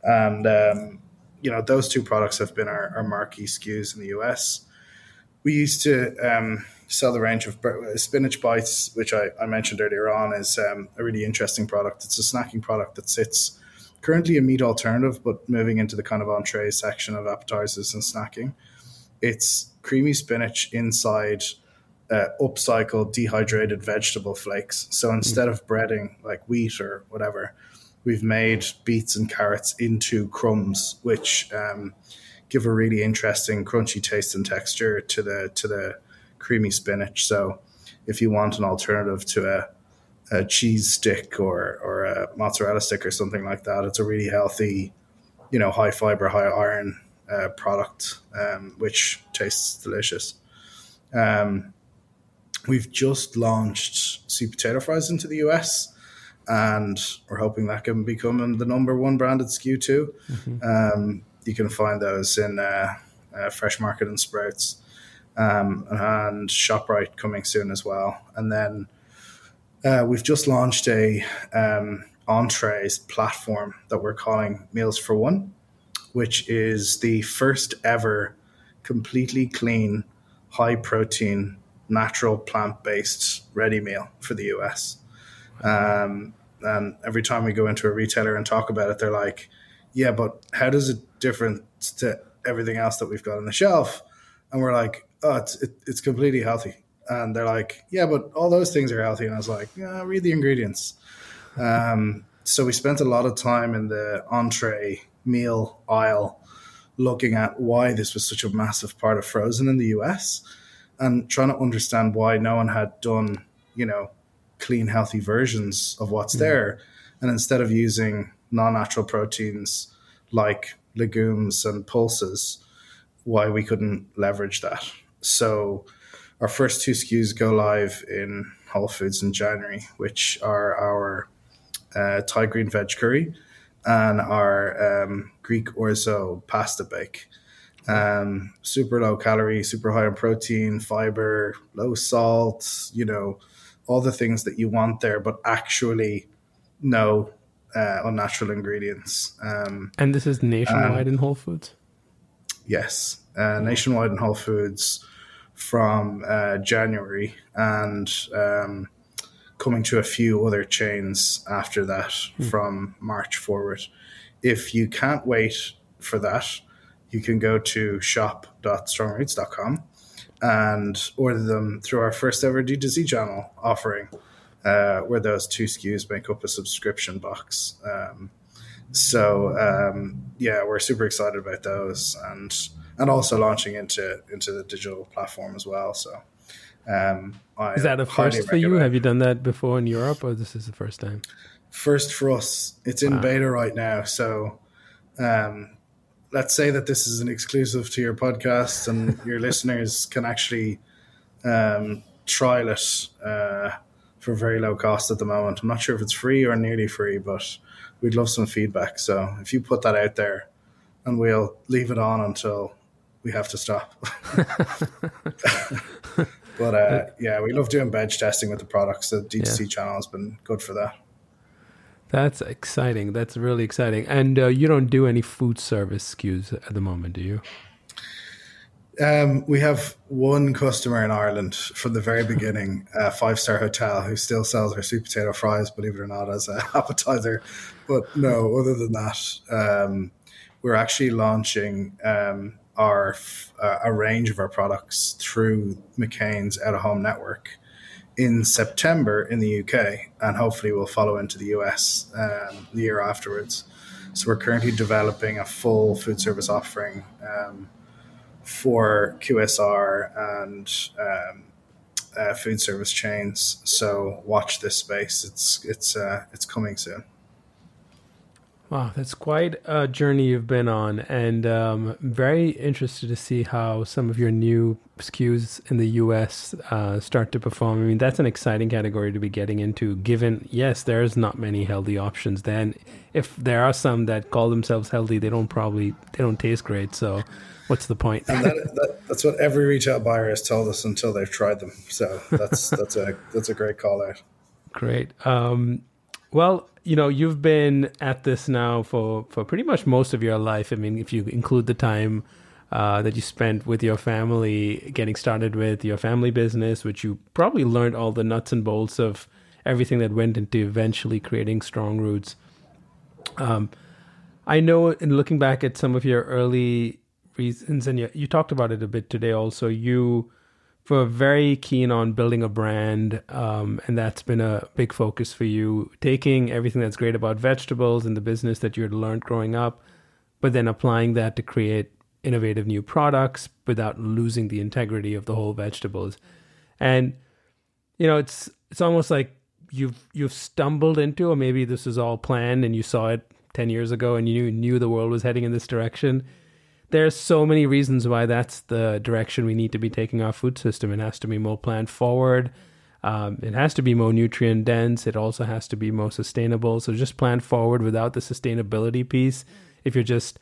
B: And um, you know those two products have been our, our marquee SKUs in the US. We used to um, sell the range of spinach bites, which I, I mentioned earlier on, is um, a really interesting product. It's a snacking product that sits currently a meat alternative, but moving into the kind of entree section of appetizers and snacking. It's creamy spinach inside uh, upcycled dehydrated vegetable flakes. So instead mm. of breading like wheat or whatever, we've made beets and carrots into crumbs, which um, give a really interesting crunchy taste and texture to the to the creamy spinach. So if you want an alternative to a, a cheese stick or or a mozzarella stick or something like that, it's a really healthy, you know, high fiber, high iron uh, product, um, which tastes delicious. Um, we've just launched sweet potato fries into the US and we're hoping that can become the number one branded SKU too. Mm-hmm. Um, you can find those in uh, uh, Fresh Market and Sprouts, um, and Shoprite coming soon as well. And then uh, we've just launched a um, entrees platform that we're calling Meals for One, which is the first ever completely clean, high protein, natural plant based ready meal for the US. Um, and every time we go into a retailer and talk about it, they're like, "Yeah, but how does it different to everything else that we've got on the shelf?" And we're like, "Oh, it's it, it's completely healthy." And they're like, "Yeah, but all those things are healthy." And I was like, "Yeah, read the ingredients." Um, so we spent a lot of time in the entree meal aisle looking at why this was such a massive part of frozen in the US and trying to understand why no one had done, you know, clean, healthy versions of what's mm. there. And instead of using non natural proteins like legumes and pulses, why we couldn't leverage that. So, our first two SKUs go live in Whole Foods in January, which are our uh, Thai green veg curry and our um, Greek orzo pasta bake. Um, super low calorie, super high in protein, fiber, low salt, you know, all the things that you want there, but actually no uh, unnatural ingredients. Um,
A: and this is nationwide um, in Whole Foods?
B: Yes, uh, nationwide in Whole Foods from uh, January and um, coming to a few other chains after that mm. from March forward. If you can't wait for that, you can go to shop.strongroots.com and order them through our first ever D2C channel offering, uh, where those two SKUs make up a subscription box. Um, so um, yeah, we're super excited about those, and and also launching into into the digital platform as well. So. Um,
A: is that a first for you? Have you done that before in Europe, or this is the first time?
B: First for us. It's in wow. beta right now, so um, let's say that this is an exclusive to your podcast and your listeners can actually um, trial it uh, for very low cost at the moment. I'm not sure if it's free or nearly free, but we'd love some feedback. So if you put that out there, and we'll leave it on until we have to stop. but uh, yeah, we love doing bench testing with the products. The D2C yeah. channel has been good for that.
A: That's exciting. That's really exciting. And uh, you don't do any food service SKUs at the moment, do you?
B: Um, we have one customer in Ireland from the very beginning, a five star hotel, who still sells our sweet potato fries, believe it or not, as an appetizer. But no, other than that, um, we're actually launching um, our uh, a range of our products through McCain's out of home network in September in the UK, and hopefully we'll follow into the US um, the year afterwards. So we're currently developing a full food service offering um, for QSR and um, uh, food service chains. So watch this space. It's it's uh, it's coming soon.
A: Wow, that's quite a journey you've been on, and um, very interested to see how some of your new SKUs in the U.S. Uh, start to perform. I mean, that's an exciting category to be getting into. Given, yes, there's not many healthy options. Then, if there are some that call themselves healthy, they don't probably they don't taste great. So, what's the point?
B: and that, that, that's what every retail buyer has told us until they've tried them. So that's that's a that's a great call out.
A: Great. Um, well, you know, you've been at this now for, for pretty much most of your life. I mean, if you include the time uh, that you spent with your family, getting started with your family business, which you probably learned all the nuts and bolts of everything that went into eventually creating Strong Roots. Um, I know in looking back at some of your early reasons, and you, you talked about it a bit today also, you were very keen on building a brand, um, and that's been a big focus for you. Taking everything that's great about vegetables and the business that you had learned growing up, but then applying that to create innovative new products without losing the integrity of the whole vegetables. And you know, it's it's almost like you've you've stumbled into, or maybe this is all planned and you saw it ten years ago and you knew, knew the world was heading in this direction there's so many reasons why that's the direction we need to be taking our food system. It has to be more plant forward. Um, it has to be more nutrient dense. It also has to be more sustainable. So just plan forward without the sustainability piece. If you're just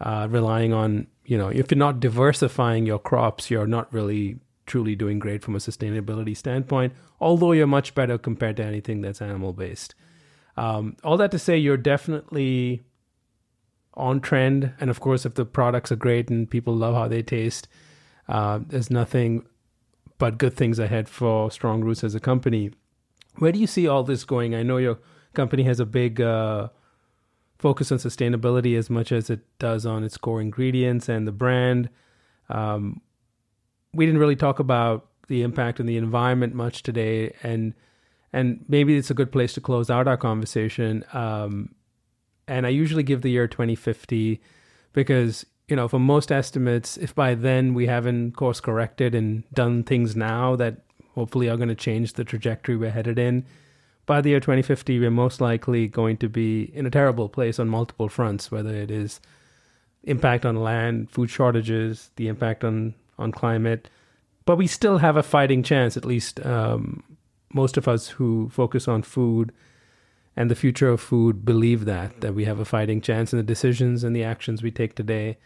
A: uh, relying on, you know, if you're not diversifying your crops, you're not really truly doing great from a sustainability standpoint. Although you're much better compared to anything that's animal based. Um, all that to say, you're definitely on trend. And of course, if the products are great and people love how they taste, uh, there's nothing but good things ahead for Strong Roots as a company. Where do you see all this going? I know your company has a big uh, focus on sustainability as much as it does on its core ingredients and the brand. Um, we didn't really talk about the impact on the environment much today, and and maybe it's a good place to close out our conversation. Um, and I usually give the year 2050 because you know for most estimates, if by then we haven't course corrected and done things now that hopefully are going to change the trajectory we're headed in, by the year 2050 we're most likely going to be in a terrible place on multiple fronts, whether it is impact on land, food shortages, the impact on on climate, but we still have a fighting chance. At least um, most of us who focus on food and the future of food believe that that we have a fighting chance in the decisions and the actions we take today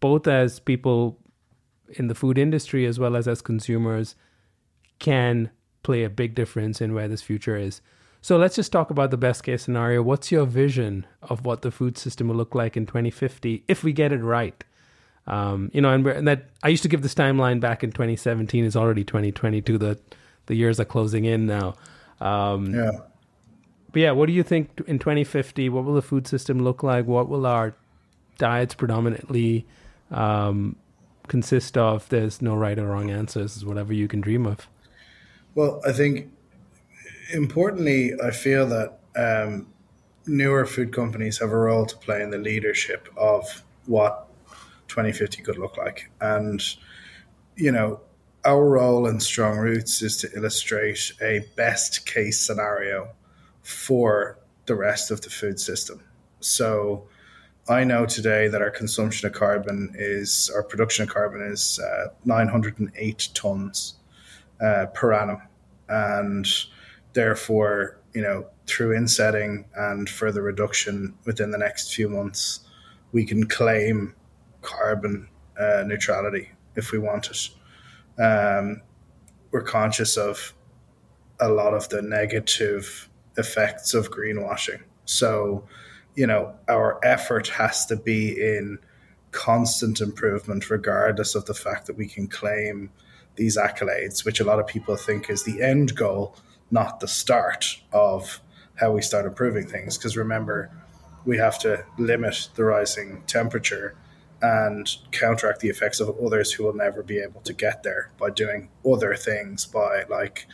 A: both as people in the food industry as well as as consumers can play a big difference in where this future is. So let's just talk about the best case scenario. What's your vision of what the food system will look like in 2050 if we get it right? Um, you know and, and that i used to give this timeline back in 2017 is already 2022 the the years are closing in now. Um,
B: yeah
A: but yeah, what do you think in 2050? What will the food system look like? What will our diets predominantly um, consist of? There's no right or wrong answers. It's whatever you can dream of.
B: Well, I think importantly, I feel that um, newer food companies have a role to play in the leadership of what 2050 could look like. And, you know, our role in Strong Roots is to illustrate a best case scenario for the rest of the food system. So I know today that our consumption of carbon is, our production of carbon is uh, 908 tons uh, per annum. And therefore, you know, through insetting and further reduction within the next few months, we can claim carbon uh, neutrality if we want it. Um, we're conscious of a lot of the negative effects of greenwashing. So, you know, our effort has to be in constant improvement, regardless of the fact that we can claim these accolades, which a lot of people think is the end goal, not the start of how we start improving things. Because remember, we have to limit the rising temperature and counteract the effects of others who will never be able to get there by doing other things, by like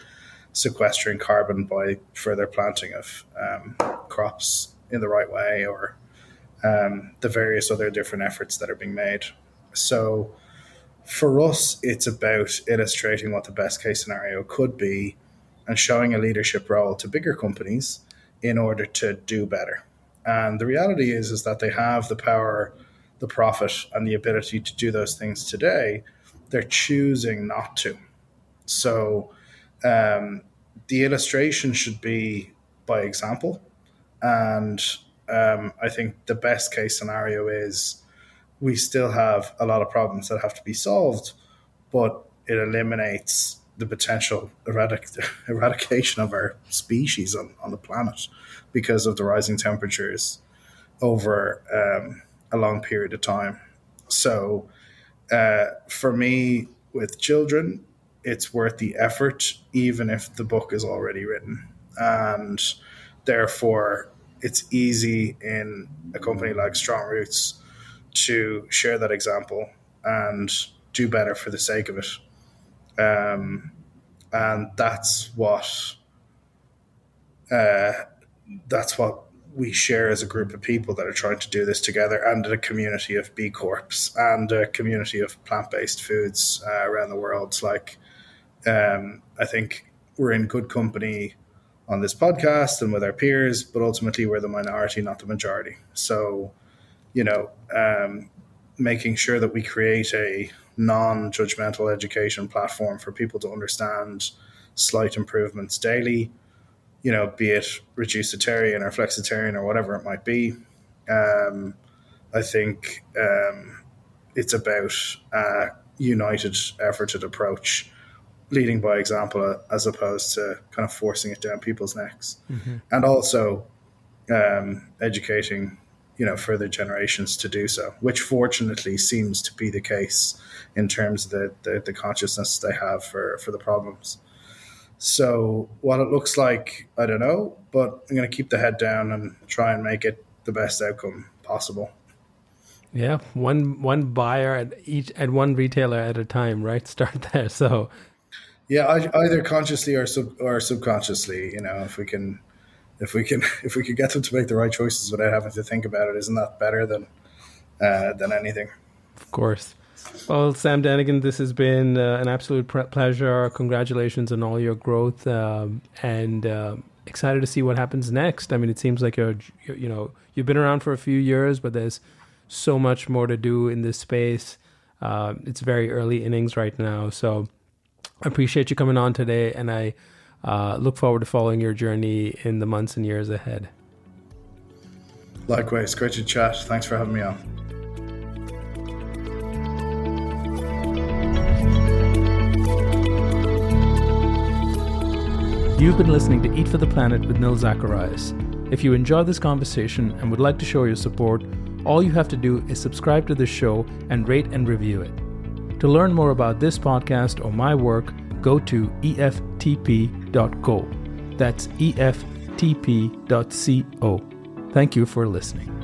B: sequestering carbon by further planting of um, crops in the right way or um, the various other different efforts that are being made. So for us, it's about illustrating what the best case scenario could be and showing a leadership role to bigger companies in order to do better. And the reality is, is that they have the power, the profit, and the ability to do those things today. They're choosing not to. So um, the illustration should be by example. And um, I think the best case scenario is we still have a lot of problems that have to be solved, but it eliminates the potential eradic- eradication of our species on, on the planet because of the rising temperatures over um, a long period of time. So, uh, for me, with children, it's worth the effort, even if the book is already written. And therefore, it's easy in a company like Strong Roots to share that example and do better for the sake of it. Um, and that's what uh, that's what we share as a group of people that are trying to do this together, and a community of B Corps and a community of plant based foods uh, around the world. Like, um, I think we're in good company on this podcast and with our peers, but ultimately we're the minority, not the majority. So, you know, um, making sure that we create a non judgmental education platform for people to understand slight improvements daily, you know, be it reducitarian or flexitarian or whatever it might be. Um, I think um, it's about a united efforted approach leading by example as opposed to kind of forcing it down people's necks. Mm-hmm. and also um, educating you know further generations to do so which fortunately seems to be the case in terms of the, the, the consciousness they have for, for the problems. So what it looks like i don't know but i'm going to keep the head down and try and make it the best outcome possible.
A: Yeah one one buyer at each at one retailer at a time right? Start there. So
B: yeah, either consciously or sub or subconsciously. You know, if we can, if we can, if we could get them to make the right choices without having to think about it, isn't that better than uh, than anything?
A: Of course. Well, Sam Dennigan, this has been uh, an absolute pre- pleasure. Congratulations on all your growth, um, and uh, excited to see what happens next. I mean, it seems like you're, you're, you know, you've been around for a few years, but there's so much more to do in this space. Uh, it's very early innings right now, so appreciate you coming on today, and I uh, look forward to following your journey in the months and years ahead.
B: Likewise, great to chat. Thanks for having me on.
A: You've been listening to Eat for the Planet with Nil Zacharias. If you enjoyed this conversation and would like to show your support, all you have to do is subscribe to the show and rate and review it. To learn more about this podcast or my work, go to eftp.co. That's eftp.co. Thank you for listening.